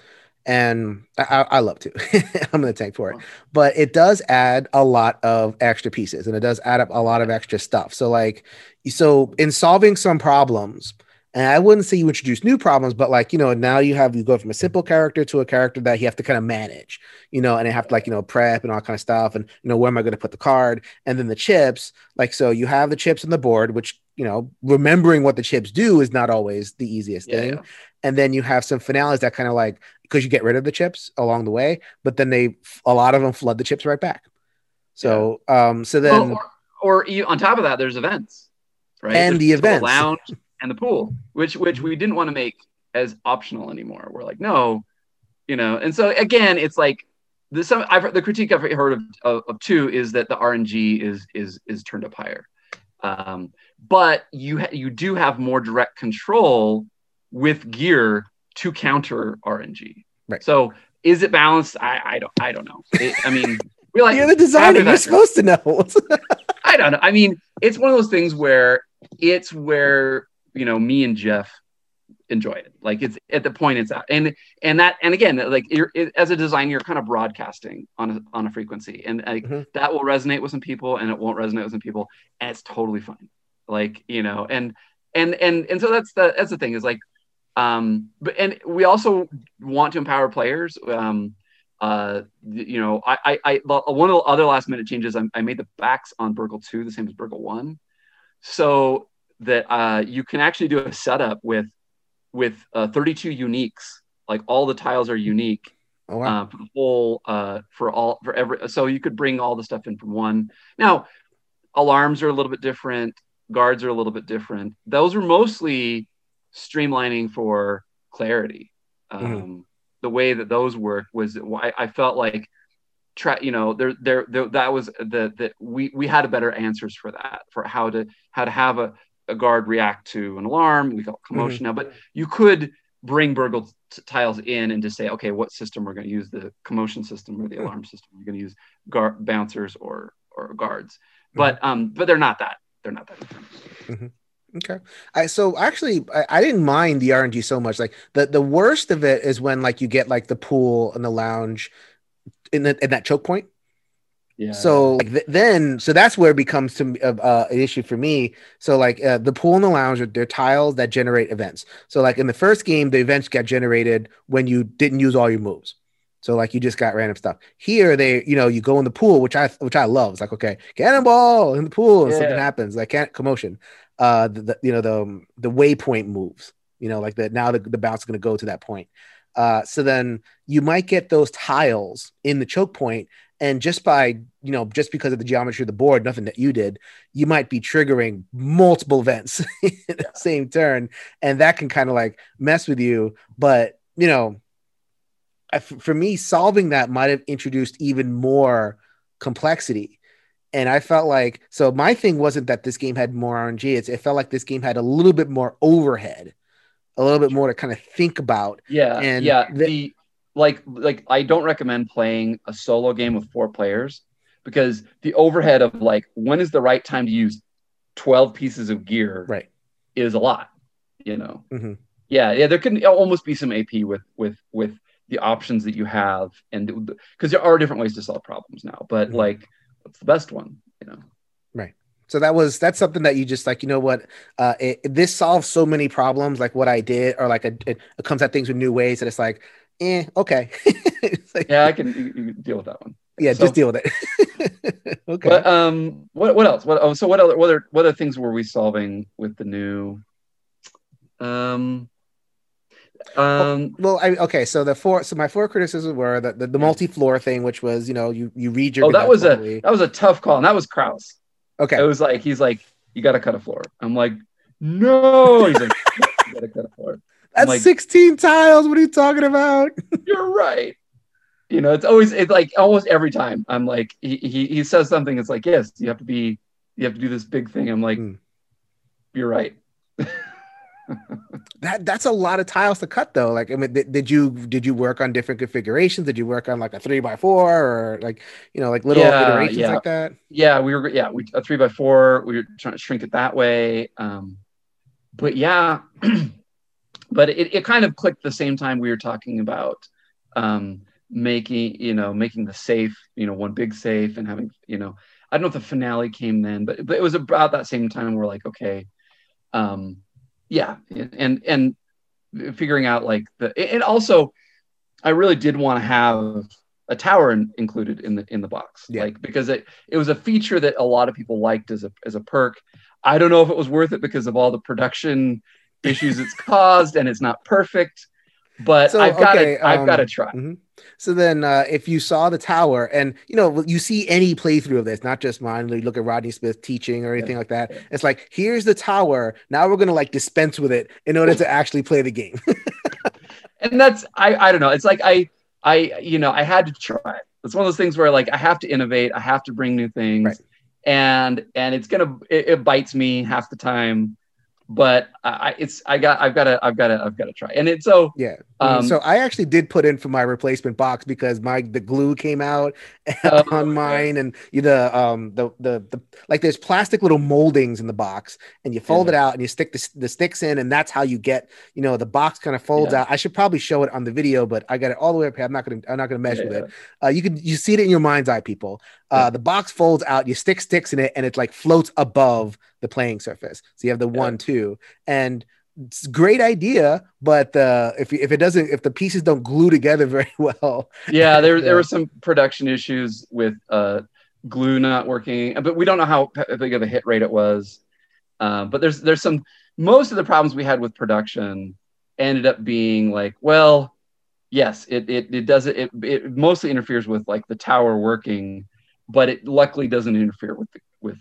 and I, I love two. I'm gonna tank for it. But it does add a lot of extra pieces and it does add up a lot of extra stuff. So like so in solving some problems, and I wouldn't say you introduce new problems, but like, you know, now you have you go from a simple character to a character that you have to kind of manage, you know, and they have to like, you know, prep and all kind of stuff. And, you know, where am I going to put the card? And then the chips, like, so you have the chips on the board, which, you know, remembering what the chips do is not always the easiest Yeah, thing. yeah. And then you have some finales that kind of like, because you get rid of the chips along the way, but then they, a lot of them flood the chips right back. So, um, so then, Well, or, or you, on top of that, there's events, right? And There's the events. lounge and the pool, which which we didn't want to make as optional anymore. We're like, no, you know. And so again, it's like the some I've heard, the critique I've heard of, of, of two is that the RNG is is is turned up higher, um, but you ha- you do have more direct control with gear to counter RNG. Right. So is it balanced? I I don't I don't know. It, I mean. We're like you're the designer, you're supposed to know. I don't know. I mean, it's one of those things where it's where you know me and Jeff enjoy it. Like it's at the point it's out, and and that and again, like you're it, as a designer, you're kind of broadcasting on a on a frequency, and like, Mhm. that will resonate with some people, and it won't resonate with some people, and it's totally fine. Like you know, and and and and so that's the that's the thing is like, um, but and we also want to empower players. Um, uh, you know, I, I, I, one of the other last minute changes, I, I made the backs on Burgle 2 the same as Burgle 1, so that uh, you can actually do a setup with with uh, 32 uniques. Like all the tiles are unique oh, wow. uh, for the whole uh, for all for every. So you could bring all the stuff in from one. Now, alarms are a little bit different. Guards are a little bit different. Those are mostly streamlining for clarity. Um, Mhm. The way that those work was, I, I felt like, try, you know, there, there, there that was the that we we had a better answers for that for how to how to have a, a guard react to an alarm. We call it mm-hmm. commotion now, but you could bring burgle t- tiles in and just say, okay, what system we're going to use the commotion system or the alarm system. We're going to use guard bouncers or or guards, mm-hmm. but um, but they're not that. They're not that. different. Mm-hmm. Okay. I so actually I, I didn't mind the RNG so much. Like the the worst of it is when like you get like the pool and the lounge in the in that choke point. Yeah. So like th- then so that's where it becomes to me, uh, uh, an issue for me. So like uh, the pool and the lounge are they're tiles that generate events. So like in the first game, the events got generated when you didn't use all your moves. So like you just got random stuff. Here they, you know, you go in the pool, which I which I love. It's like okay, cannonball in the pool, and something happens. Like can commotion. Uh, the, the you know the um, the waypoint moves. You know, like that now the, the bounce is going to go to that point. Uh, so then you might get those tiles in the choke point, and just by you know just because of the geometry of the board, nothing that you did, you might be triggering multiple events in the same turn, and that can kind of like mess with you. But you know, for me, solving that might have introduced even more complexity. And I felt like so my thing wasn't that this game had more RNG. It's, it felt like this game had a little bit more overhead, a little bit more to kind of think about. Yeah, And yeah. The, like like I don't recommend playing a solo game with four players because the overhead of like when is the right time to use twelve pieces of gear Right. is a lot. You know. Mhm. Yeah, yeah. There can almost be some AP with with with the options that you have, and because there are different ways to solve problems now. But Mhm. like, what's the best one? You know. Right so that was that's something that you just like you know what uh it, this solves so many problems like what I did or like a, it, it comes at things with new ways that it's like eh okay like, Yeah, I can, you, you deal with that one. yeah so- just deal with it okay But um, what what else? What oh, so what other what other what other things were we solving with the new? Um, um, well I okay so the four so my four criticisms were that the, the multi-floor thing which was you know you you read your oh, that was a that was a tough call, and that was Krause. okay It was like he's like, you got to cut a floor. I'm like, no. He's like, you got to cut a floor. That's like- 16 tiles what are you talking about You're right. You know, it's always it's like almost every time I'm like he he, he says something. It's like yes, you have to be you have to do this big thing. I'm like, Hmm. you're right. that that's a lot of tiles to cut though like i mean did, did you did you work on different configurations did you work on like a three by four or like you know like little Yeah, iterations yeah. like that yeah we were yeah we a three by four we were trying to shrink it that way um but yeah but it, it kind of clicked the same time we were talking about um making you know making the safe you know one big safe and having you know i don't know if the finale came then but, but it was about that same time we're like okay um yeah and and figuring out like the and also i really did want to have a tower in, included in the in the box Yeah. like because it it was a feature that a lot of people liked as a as a perk i don't know if it was worth it because of all the production issues it's caused and it's not perfect but So, i've got to okay, i've got to um, try Mhm. So then, uh, if you saw the tower, and you know, you see any playthrough of this, not just mine, you look at Rodney Smith teaching or anything like that. yeah. It's like, here's the tower. Now we're gonna like dispense with it in order to actually play the game. and that's I I don't know. It's like I I you know I had to try. It's one of those things where like I have to innovate. I have to bring new things, Right. and and it's gonna it, it bites me half the time, but I I- it's I got I've got to I've got to I've got to try. And it's so yeah. Um, so I actually did put in for my replacement box because my the glue came out Oh, on mine, and you the um the, the the like there's plastic little moldings in the box, and you fold Yeah. it out and you stick the, the sticks in, and that's how you get you know the box kind of folds Yeah. out. I should probably show it on the video, but I got it all the way up here. I'm not gonna I'm not gonna mess Yeah, with yeah. it. Uh, you can you see it in your mind's eye, people. Uh, Yeah. The box folds out, you stick sticks in it, and it like floats above the playing surface. So you have the Yeah. one, two, and it's a great idea, but uh, if if it doesn't, if the pieces don't glue together very well, yeah there Yeah. there were some production issues with uh glue not working, but we don't know how big of a hit rate it was. Um, but there's there's some most of the problems we had with production ended up being like well yes it it, it does it it mostly interferes with like the tower working but it luckily doesn't interfere with the, with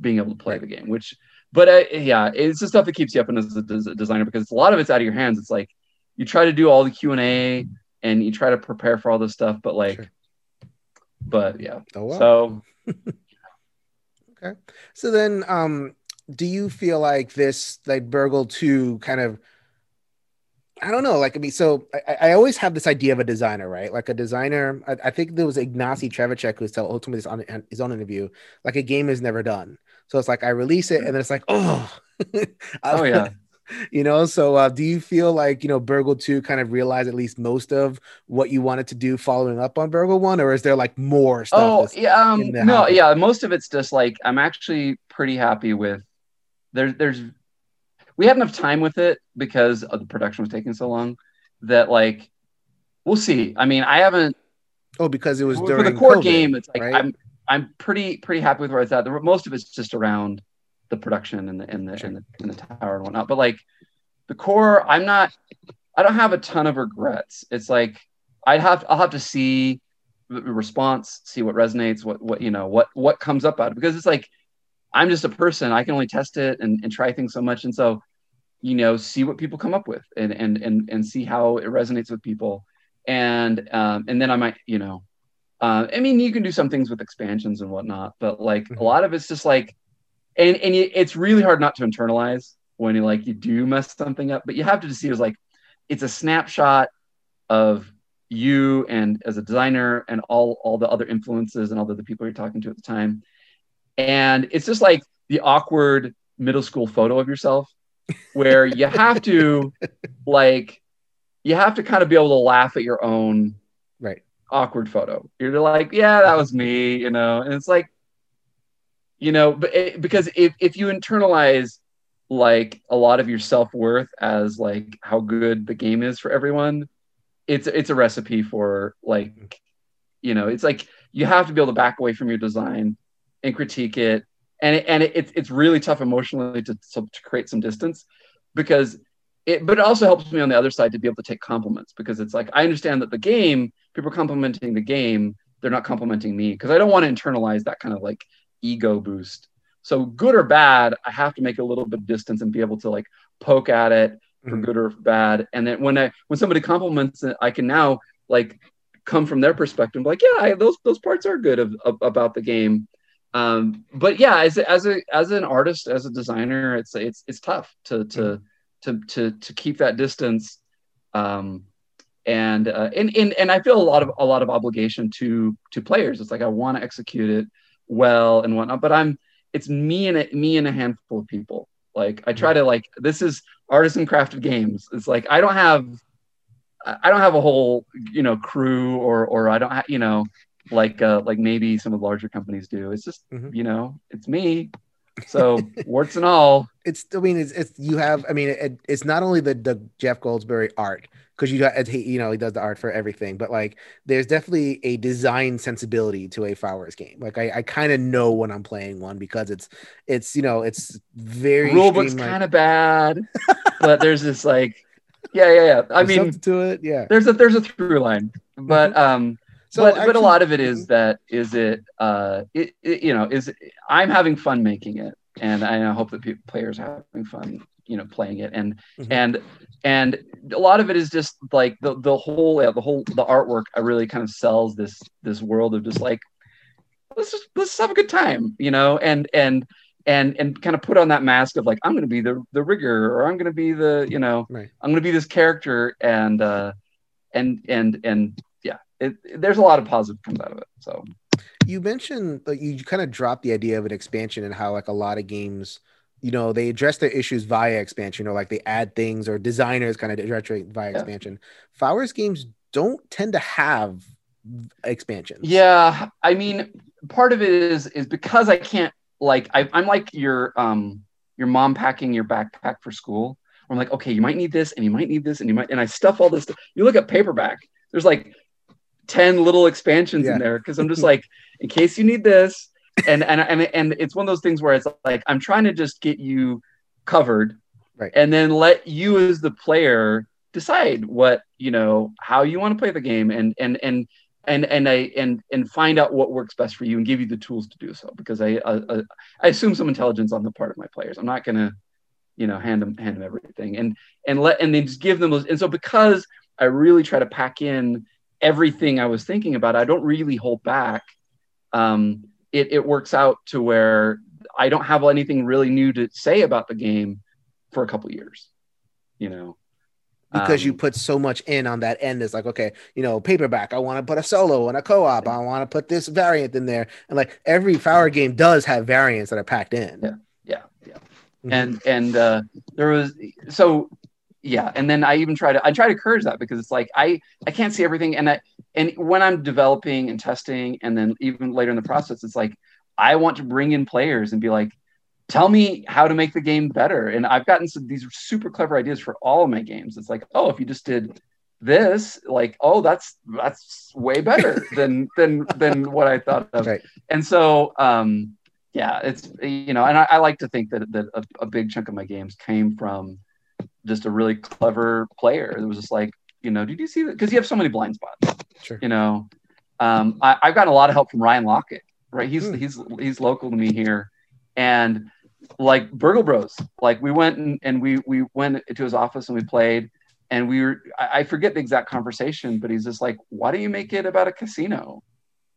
being able to play the game which but uh, yeah it's the stuff that keeps you up as a, des- designer because a lot of it's out of your hands it's like you try to do all the q&a and you try to prepare for all this stuff but like Sure. but yeah oh well. so okay. So then, um, do you feel like this, like Burgle 2 kind of, I don't know, like, I mean, so I, I always have this idea of a designer, right? Like a designer, I, I think there was Ignacy Trzewiczek who's told, told me this on his own interview, like a game is never done. So it's like, I release it and then it's like, oh, oh yeah you know, so uh, do you feel like, you know, Burgle 2 kind of realized at least most of what you wanted to do following up on Burgle 1, or is there like more stuff? Oh yeah, um, no, yeah. Most of it's just like I'm actually pretty happy with. There's there's we had enough time with it because of the production was taking so long that like we'll see. I mean, I haven't oh, because it was during the core COVID, game. It's like right? I'm I'm pretty pretty happy with where it's at. The, most of it's just around the production and the and the, Sure. and the and the tower and whatnot. But like the core, I'm not. I don't have a ton of regrets. It's like I'd have I'll have to see the response, see what resonates, what what you know what what comes up out of it. because it's like I'm just a person. I can only test it and, and try things so much, and so you know see what people come up with and and and and see how it resonates with people. And um, and then I might you know, uh, I mean you can do some things with expansions and whatnot, but like a lot of it's just like, and and you, it's really hard not to internalize when you like you do mess something up, but you have to just see it as like it's a snapshot of you and as a designer and all all the other influences and all the, the people you're talking to at the time. And it's just like the awkward middle school photo of yourself where you have to like you have to kind of be able to laugh at your own Right. awkward photo you're like yeah that was me you know and it's like you know but it, because if, if you internalize like a lot of your self-worth as like how good the game is for everyone it's it's a recipe for like you know it's like you have to be able to back away from your design and critique it and it, and it, it's it's really tough emotionally to, to create some distance because it but it also helps me on the other side to be able to take compliments because it's like I understand that the game people are complimenting the game they're not complimenting me because I don't want to internalize that kind of like ego boost. So good or bad I have to make a little bit of distance and be able to like poke at it for Mhm. good or bad. And then when I when somebody compliments it I can now like come from their perspective like yeah I, those those parts are good of, of about the game um but yeah as as a as an artist as a designer it's it's it's tough to to to to to keep that distance. Um and uh, and and and I feel a lot of a lot of obligation to to players. It's like I want to execute it well and whatnot but I'm it's me and a, me and a handful of people. Like I try to like this is artisan crafted games. It's like I don't have I don't have a whole you know crew or or I don't have you know like uh like maybe some of the larger companies do. It's just Mhm. you know it's me. So warts and all. It's i mean it's, it's you have i mean it, it's not only the the jeff goldsberry art because you got he, you know he does the art for everything but like there's definitely a design sensibility to a Fowers game. Like i, I kind of know when i'm playing one because it's it's you know it's very rule book's kind of bad but there's this like yeah yeah yeah. I There's mean to it yeah. there's a there's a through line but um so but, but a lot of it is that is it uh it, it you know is i'm having fun making it and i hope that people, players are having fun you know playing it and Mhm. and and a lot of it is just like the the whole yeah, the whole the artwork i really kind of sells this this world of just like let's just let's just have a good time you know and and and and kind of put on that mask of like i'm going to be the the rigger or i'm going to be the you know Right. i'm going to be this character and uh and and and it, there's a lot of positive comes out of it so you mentioned like you kind of dropped the idea of an expansion and how like a lot of games you know they address their issues via expansion or like they add things or designers kind of address it via Yeah. expansion Fowers games don't tend to have expansions yeah i mean part of it is is because i can't like I, i'm like your um your mom packing your backpack for school i'm like okay you might need this and you might need this and you might and i stuff all this stuff. you look at paperback there's like 10 little expansions Yeah. in there because i'm just like in case you need this and and and and it's one of those things where it's like i'm trying to just get you covered Right. and then let you as the player decide what you know how you want to play the game and and and and and I and and find out what works best for you and give you the tools to do so because I I, I assume some intelligence on the part of my players. I'm not gonna you know hand them hand them everything and and let and then just give them those and so because I really try to pack in everything I was thinking about, I don't really hold back. Um, it it works out to where I don't have anything really new to say about the game for a couple years, you know because you Um, put so much in on that end it's like okay you know paperback i want to put a solo and a co-op i want to put this variant in there and like every flower game does have variants that are packed in Yeah. yeah yeah Mhm. and and uh there was so yeah and then i even try to i try to encourage that because it's like i i can't see everything and i and when i'm developing and testing and then even later in the process it's like i want to bring in players and be like tell me how to make the game better. And i've gotten some these super clever ideas for all of my games. It's like oh if you just did this like oh that's that's way better than than than what i thought of. Right. and so um yeah it's you know and i, I like to think that that a, a big chunk of my games came from just a really clever player it was just like you know did you see that? Because you have so many blind spots sure. you know? Um I, i've gotten a lot of help from Ryan Laukat right? He's Hmm. he's he's local to me here. And like burgle bros like we went and, and we we went to his office and we played. And we were I, I forget the exact conversation, but he's just like, why do you make it about a casino?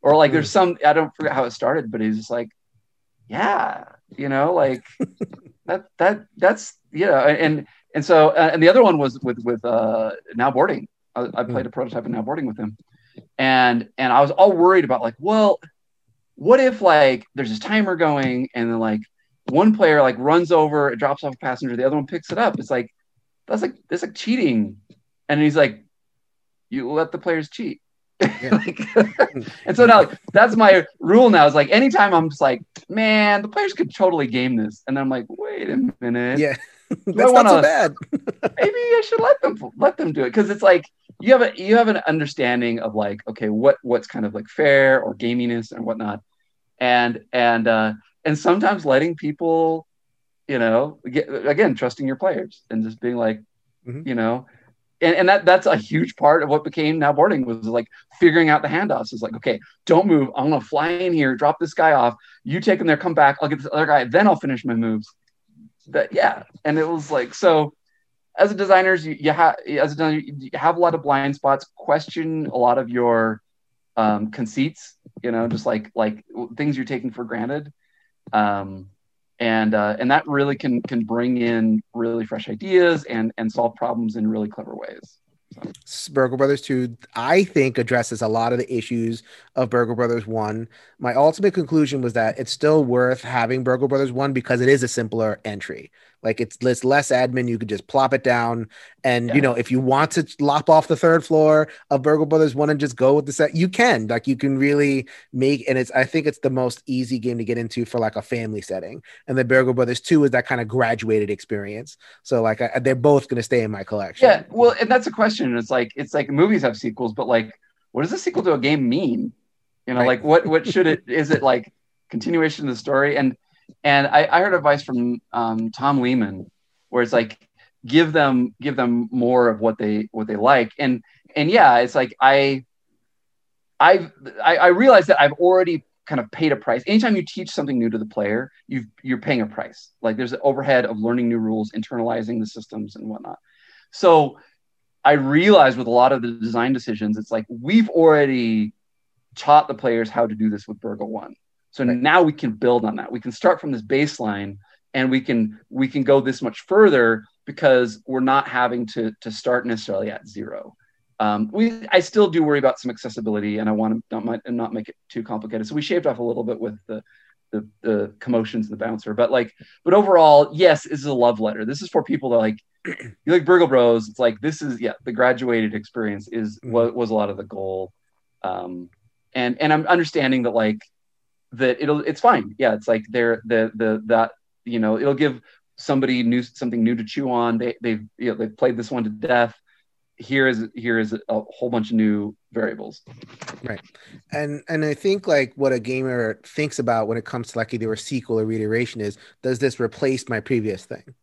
Or like there's some I don't forget how it started, but he's just like, yeah, you know, like that that that's you know, and and so uh, and the other one was with with uh now boarding. I, I played a prototype of now boarding with him, and and I was all worried about like, well, what if like there's this timer going and then like one player like runs over, it drops off a passenger, the other one picks it up. It's like that's like that's like cheating. And he's like, you let the players cheat. Yeah. like, and so now like, that's my rule now is like anytime I'm just like, man, the players could totally game this. And I'm like, wait a minute. Yeah. that's wanna, not so bad. maybe I should let them let them do it. Cause it's like you have a you have an understanding of like, okay, what what's kind of like fair or gaminess and whatnot. And and uh and sometimes letting people, you know, get, again, trusting your players and just being like, mm-hmm. you know, and, and that that's a huge part of what became now boarding was like figuring out the handoffs. Is like, okay, don't move. I'm gonna fly in here, drop this guy off. You take him there, come back. I'll get this other guy, then I'll finish my moves. That yeah, and it was like so. As a designers, you, you have as a designer, you have a lot of blind spots. Question a lot of your um, conceits. You know, just like like things you're taking for granted. Um, and uh, and that really can can bring in really fresh ideas and and solve problems in really clever ways. So. Burgle Brothers 2, I think, addresses a lot of the issues of Burgle Brothers 1. My ultimate conclusion was that it's still worth having Burgle Brothers 1 because it is a simpler entry. Like it's, it's less admin. You could just plop it down. And, yeah. you know, if you want to lop off the third floor of Burgle Brothers 1 and just go with the set, you can. Like you can really make, and it's, I think it's the most easy game to get into for like a family setting. And the Burgle Brothers 2 is that kind of graduated experience. So, like, I, they're both going to stay in my collection. Yeah. Well, and that's a question. It's like, it's like movies have sequels, but like, what does a sequel to a game mean? You know, right. like what, what should it, is it like continuation of the story? And, and I, I heard advice from um, Tom Lehmann, where it's like give them give them more of what they what they like, and and yeah, it's like I I've I, I realize that I've already kind of paid a price. Anytime you teach something new to the player, you you're paying a price. Like there's an overhead of learning new rules, internalizing the systems and whatnot. So I realized with a lot of the design decisions, it's like we've already taught the players how to do this with Burgle One. So right. now we can build on that. We can start from this baseline and we can we can go this much further because we're not having to to start necessarily at zero. Um, we I still do worry about some accessibility and I want to not, not make it too complicated. So we shaved off a little bit with the the, the commotions and the bouncer, but like, but overall, yes, this is a love letter. This is for people that like, you like Burgle Bros. It's like this is yeah, the graduated experience is mm-hmm. was, was a lot of the goal, um, and and I'm understanding that like that it'll it's fine. Yeah, it's like they're the the that you know it'll give somebody new something new to chew on. They they've you know they've played this one to death. Here is here is a whole bunch of new variables. Right, and and I think like what a gamer thinks about when it comes to like either a sequel or reiteration is does this replace my previous thing?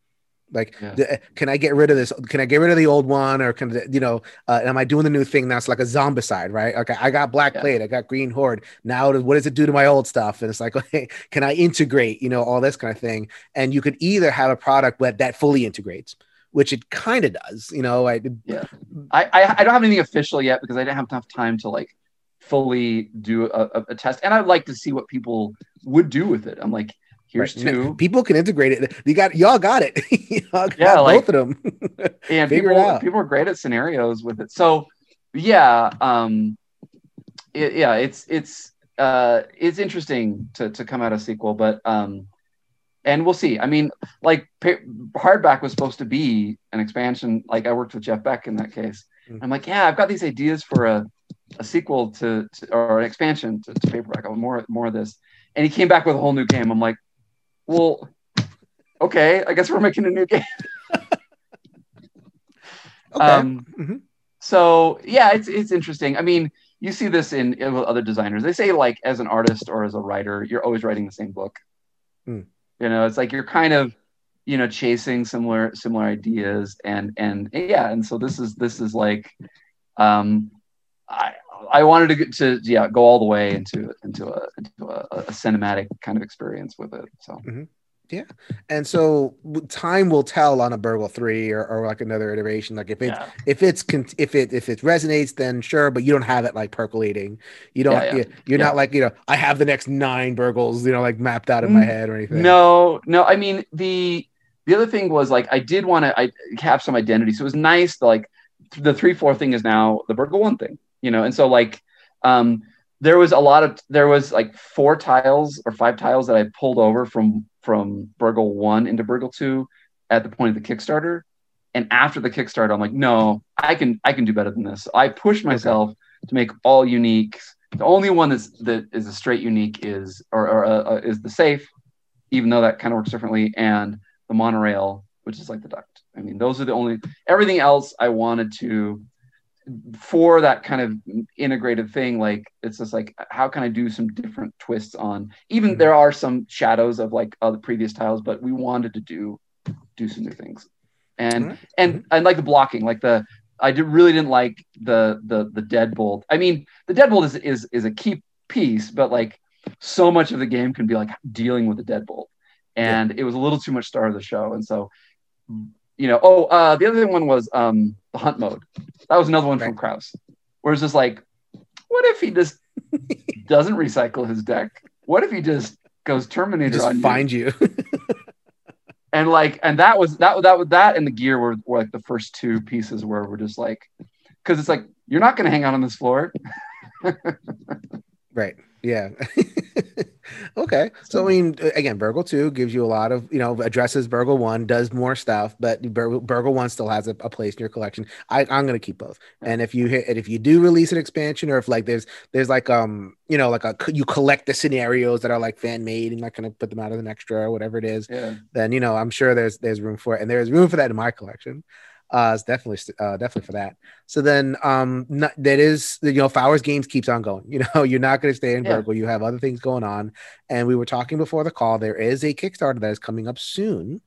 Like, yeah. the, can I get rid of this? Can I get rid of the old one, or can you know? Uh, am I doing the new thing that's like a zombicide, right? Okay, I got Black yeah. Plague, I got Green Horde. Now, what does it do to my old stuff? And it's like, okay, can I integrate? You know, all this kind of thing. And you could either have a product that that fully integrates, which it kind of does. You know, I yeah, I, I I don't have anything official yet because I didn't have enough time to like fully do a, a test, and I'd like to see what people would do with it. I'm like Here's right. two. People can integrate it. You got y'all got it. y'all got yeah, like, both of them. and people, people are great at scenarios with it. So yeah, um, it, yeah, it's it's uh, it's interesting to to come out a sequel, but um, and we'll see. I mean, like hardback was supposed to be an expansion. Like I worked with Jeff Beck in that case. Mm-hmm. I'm like, yeah, I've got these ideas for a a sequel to, to or an expansion to, to paperback. I want more more of this. And he came back with a whole new game. I'm like, well, okay, I guess we're making a new game. okay. Um, mm-hmm. So yeah, it's it's interesting. I mean, you see this in, in other designers. They say like as an artist or as a writer, you're always writing the same book. Mm. You know, it's like you're kind of you know chasing similar similar ideas and and yeah and so this is this is like um i I wanted to get to yeah go all the way into into a into a, a cinematic kind of experience with it. So mm-hmm. Yeah, and so time will tell on a Burgle three or, or like another iteration. Like if it Yeah. if it's if it if it resonates, then sure. But you don't have it like percolating. You don't. Yeah, yeah. you- You're Yeah. not like you know. I have the next nine Burgles, you know, like mapped out in my Mm, head or anything. No, no. I mean the the other thing was like I did want to I have some identity, so it was nice. Like the three four thing is now the Burgle one thing, you know, and so like um there was a lot of there was like four tiles or five tiles that I pulled over from from Burgle one into Burgle two at the point of the Kickstarter. And after the Kickstarter, I'm like, no, I can I can do better than this. I pushed myself to make all unique. The only one that's that is a straight unique is or, or uh, uh, is the safe, even though that kind of works differently, and the monorail, which is like the duct. I mean, those are the only everything else I wanted to for that kind of integrated thing. Like it's just like how can I do some different twists on? Even Mhm. there are some shadows of like other previous tiles, but we wanted to do do some new things, and Alright. and and like the blocking, like the I did, really didn't like the the the deadbolt. I mean, the deadbolt is is is a key piece, but like so much of the game can be like dealing with the deadbolt, and it was a little too much star of the show, and so you know. Oh, uh, the other one was um the hunt mode. That was another one from Krause, where it's just like, what if he just doesn't recycle his deck? What if he just goes Terminator just on you? find you. and like and that was that that was that and the gear were, were like the first two pieces where we're just like because it's like you're not going to hang out on this floor Right. Yeah. okay. So I mean, again, Burgle Two gives you a lot of you know addresses Burgle One, does more stuff, but Burgle, Burgle One still has a, a place in your collection. I, I'm going to keep both. And if you hit, and if you do release an expansion, or if like there's there's like um you know like a you collect the scenarios that are like fan made and not going to put them out as an extra or whatever it is, yeah then you know I'm sure there's there's room for it, and there's room for that in my collection. Uh, it's definitely uh, definitely for that. So then, um, not, that is you know Fowers Games keeps on going. You know, you're not going to stay in Yeah. You have other things going on, and we were talking before the call. There is a Kickstarter that is coming up soon,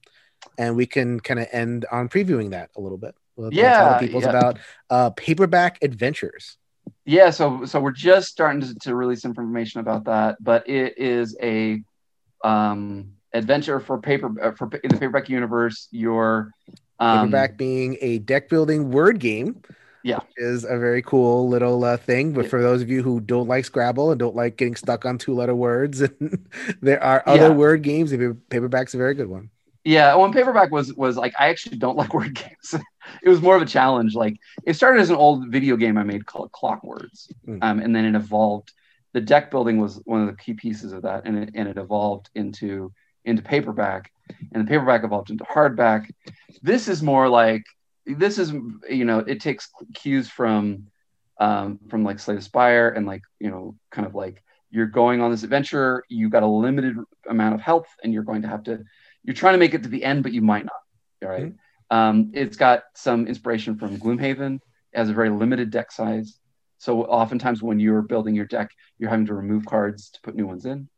and we can kind of end on previewing that a little bit. We'll, Yeah, people's yeah. about uh, paperback adventures. yeah so so we're just starting to, to release information about that but it is a um adventure for paper uh, for in the paperback universe your um Paperback being a deck building word game. Yeah. is a very cool little uh, thing. But Yeah. for those of you who don't like Scrabble and don't like getting stuck on two letter words, there are other Yeah. word games. If paperback's a very good one. Yeah, when paperback was was like I actually don't like word games. it was more of a challenge. Like it started as an old video game I made called Clockwords, Mm. um, and then it evolved. The deck building was one of the key pieces of that, and it, and it evolved into into paperback, and the paperback evolved into hardback. This is more like this is you know it takes cues from um, from like Slay the Spire and like you know kind of like you're going on this adventure. You've got a limited amount of health, and you're going to have to you're trying to make it to the end, but you might not. All right? Um, it's got some inspiration from Gloomhaven. It has a very limited deck size. So oftentimes when you're building your deck, you're having to remove cards to put new ones in.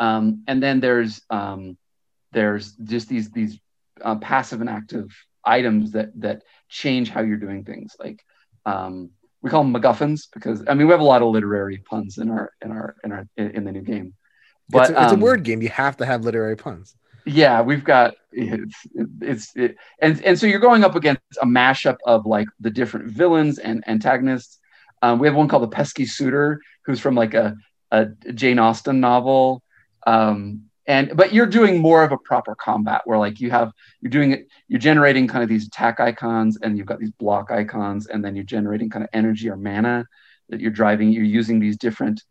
Um, and then there's um, there's just these these uh, passive and active items that that change how you're doing things. Like um, we call them MacGuffins because I mean we have a lot of literary puns in our in our in our in, in the new game. it's, a, it's um, a word game. You have to have literary puns. yeah we've got it's it's it, and and so you're going up against a mashup of like the different villains and antagonists um, we have one called the pesky suitor who's from like a, a jane austen novel um, and but you're doing more of a proper combat where like you have you're doing it you're generating kind of these attack icons and you've got these block icons and then you're generating kind of energy or mana that you're driving. You're using these different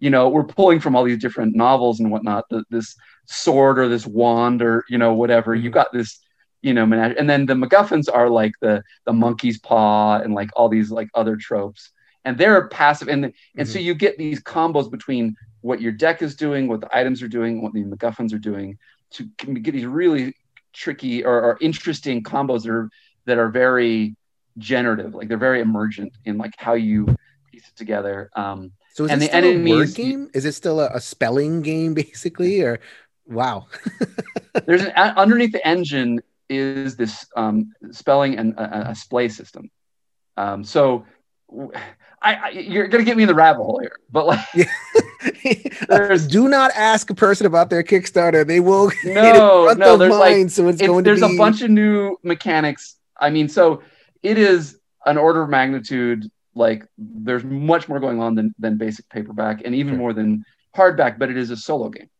you know we're pulling from all these different novels and whatnot the, this sword or this wand or you know whatever. You got this you know menage- and then the MacGuffins are like the the monkey's paw and like all these like other tropes. And they're passive and and so you get these combos between what your deck is doing what the items are doing what the MacGuffins are doing to get these really tricky or, or interesting combos that are that are very generative like they're very emergent in like how you piece it together um So is and it the still a word enemies- game? Is it still a, a spelling game basically? Or wow. there's an underneath the engine is this um, spelling and a, a splay system. Um, so I, I you're gonna get me in the rabbit hole here, but like There's- do not ask a person about their Kickstarter. They will No, get in front no, there's, like, so it's, it's, going to there's be a bunch of new mechanics. I mean, so it is an order of magnitude. Like there's much more going on than than basic paperback, and even Sure. more than hardback. But it is a solo game.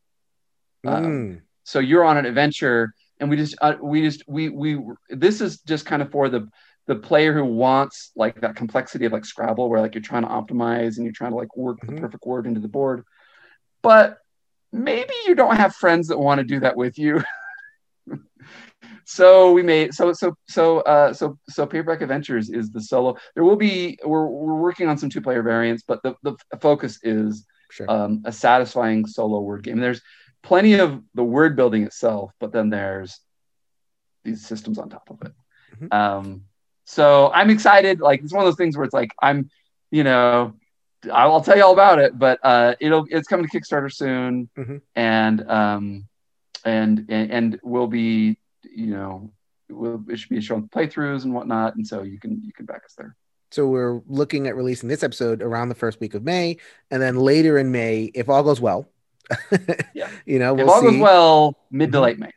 um, Mm, so you're on an adventure and we just uh, we just we we this is just kind of for the the player who wants like that complexity of like scrabble where like you're trying to optimize and you're trying to like work Mhm. the perfect word into the board but maybe you don't have friends that want to do that with you so we made so so so uh so so paperback adventures is the solo there will be we're, we're working on some two player variants but the, the focus is sure. um, a satisfying solo word game. There's plenty of the word building itself, but then there's these systems on top of it. Mhm. Um, so I'm excited. Like it's one of those things where it's like I'm, you know, I'll tell you all about it, but uh, it'll it's coming to Kickstarter soon, Mhm. and um, and and and we'll be, you know, we'll, it should be showing playthroughs and whatnot, and so you can you can back us there. So we're looking at releasing this episode around the first week of May, and then later in May, if all goes well. Yeah. You know, if we'll all see. goes well, mid to Mhm. late May.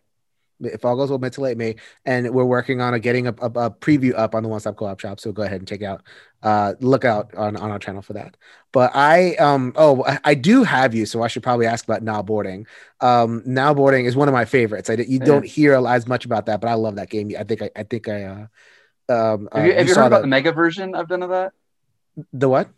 If all goes well, mid to late May, and we're working on a getting a, a, a preview up on the One Stop Co-op Shop. So go ahead and check out, uh, look out on, on our channel for that. But I um oh I, I do have you, so I should probably ask about now boarding. Um, now boarding is one of my favorites. I you don't hear as much about that, but I love that game. I think I, I think I uh um uh, Have you, have you saw heard about that- the mega version I've done of that? the what?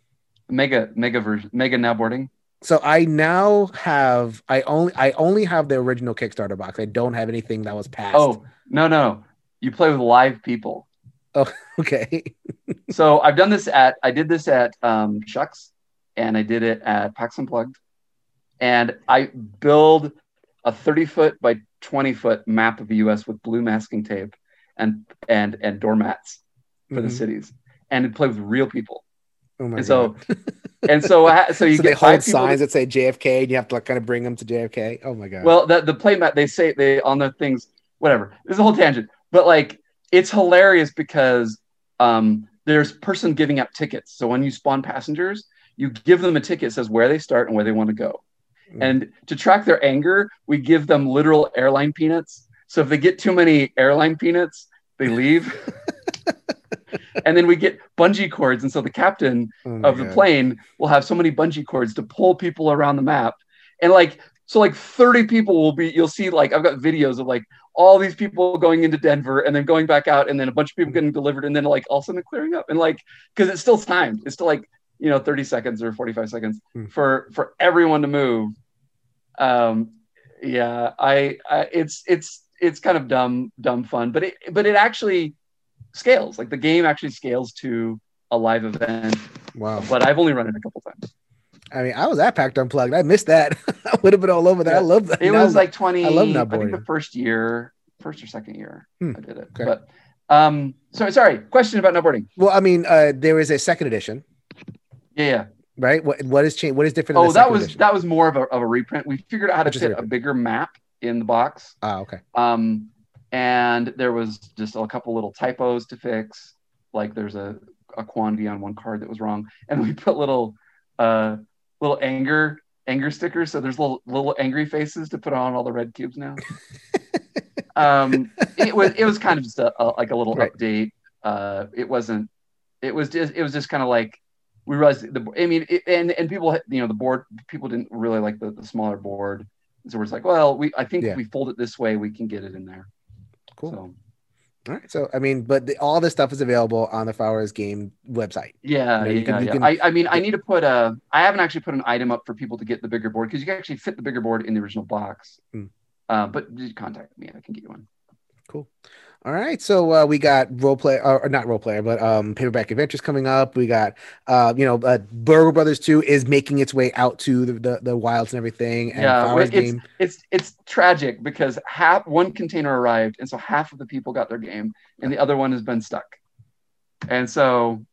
Mega mega version, mega now boarding. So I now have I only I only have the original Kickstarter box. I don't have anything that was passed. Oh no no, you play with live people. Oh okay. so I've done this at I did this at um, Shucks, and I did it at PAX Unplugged, and I build a 30 foot by 20 foot map of the U.S. with blue masking tape and and and doormats for the Mhm. cities, and play with real people. Oh my And god. so and so ha- so you so get they hold signs that say JFK, and you have to like kind of bring them to JFK. Oh my god. Well, the the playmat they say they on the things whatever. This is a whole tangent, but like it's hilarious because um there's person giving out tickets. So when you spawn passengers, you give them a ticket that says where they start and where they want to go. Mm. And to track their anger, we give them literal airline peanuts. So if they get too many airline peanuts, they leave. and then we get bungee cords, and so the captain Oh of the plane will have so many bungee cords to pull people around the map. And like so like 30 people will be you'll see like i've got videos of like all these people going into denver and then going back out and then a bunch of people getting delivered and then like all of a sudden clearing up. And like because it's still timed. It's still like you know 30 seconds or 45 seconds Hmm. for for everyone to move. Um yeah I, I it's it's it's kind of dumb dumb fun but it but it actually scales like the game actually scales to a live event Wow. but I've only run it a couple times. I mean, I was at PAX Unplugged. I missed that. I would have been all over that. I love that. It was like 20, I love I, think the first year, first or second year Hmm. I did it. Okay. But um so sorry, question about Now Boarding. well, I mean, uh, there is a second edition, Yeah, yeah. right? What what is changed? What is different? Oh, that was edition? that was more of a, of a reprint. We figured out how to Just a fit a bigger map in the box. Ah, okay. Um and there was just a couple little typos to fix. Like there's a, a quantity on one card that was wrong. And we put little uh little anger anger stickers. So there's little little angry faces to put on all the red cubes now. um it was it was kind of just a, a- like a little Right. update uh it wasn't it was just it was just kind of like we realized the i mean it, and and people you know the board people didn't really like the, the smaller board so we're just like well we i think Yeah. if we fold it this way we can get it in there Cool. so All right. So, I mean, but the, all this stuff is available on the Fowers Game website. yeah You know, you yeah, can- yeah. can- I, I mean i need to put a i haven't actually put an item up for people to get the bigger board because you can actually fit the bigger board in the original box Hmm. uh, but just contact me i can get you one Cool. All right. So uh, we got role play, or, or not role player, but um, paperback adventures coming up. We got, uh, you know, uh, Burgle Brothers Two is making its way out to the the, the wilds and everything. And Yeah, Fowers it's- Game. it's it's tragic because half one container arrived and so half of the people got their game and the other one has been stuck and so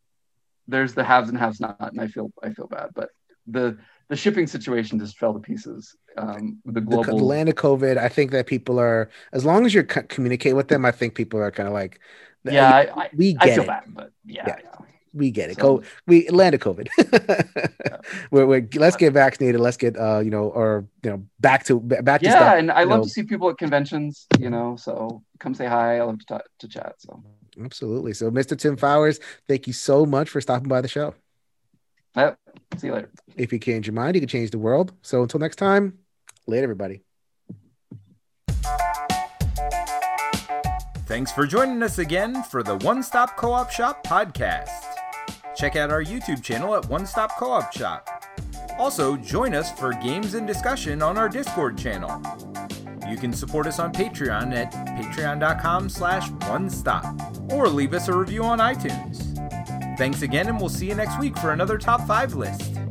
there's the haves and haves not and i feel i feel bad but the the shipping situation just fell to pieces um the global the land of COVID. I think that people are, as long as you co- communicate with them, I think people are kind of like, yeah I, I, we I get feel it. bad but yeah, Yeah. yeah. we get it. So, we landed COVID. yeah. we're, we're, let's get vaccinated. Let's get uh, you know, or you know, back to back to yeah. Stuff, and I love know. to see people at conventions. You know, so come say hi. I love to talk, to chat. So absolutely. So, Mr. Tim Fowers, thank you so much for stopping by the show. Yep. See you later. If you change your mind, you can change the world. So until next time, later, everybody. Thanks for joining us again for the One Stop Co op Shop podcast. Check out our YouTube channel at One Stop Co op Shop. Also, join us for games and discussion on our Discord channel. You can support us on Patreon at patreon.com slash one stop or leave us a review on iTunes. Thanks again, and we'll see you next week for another top five list.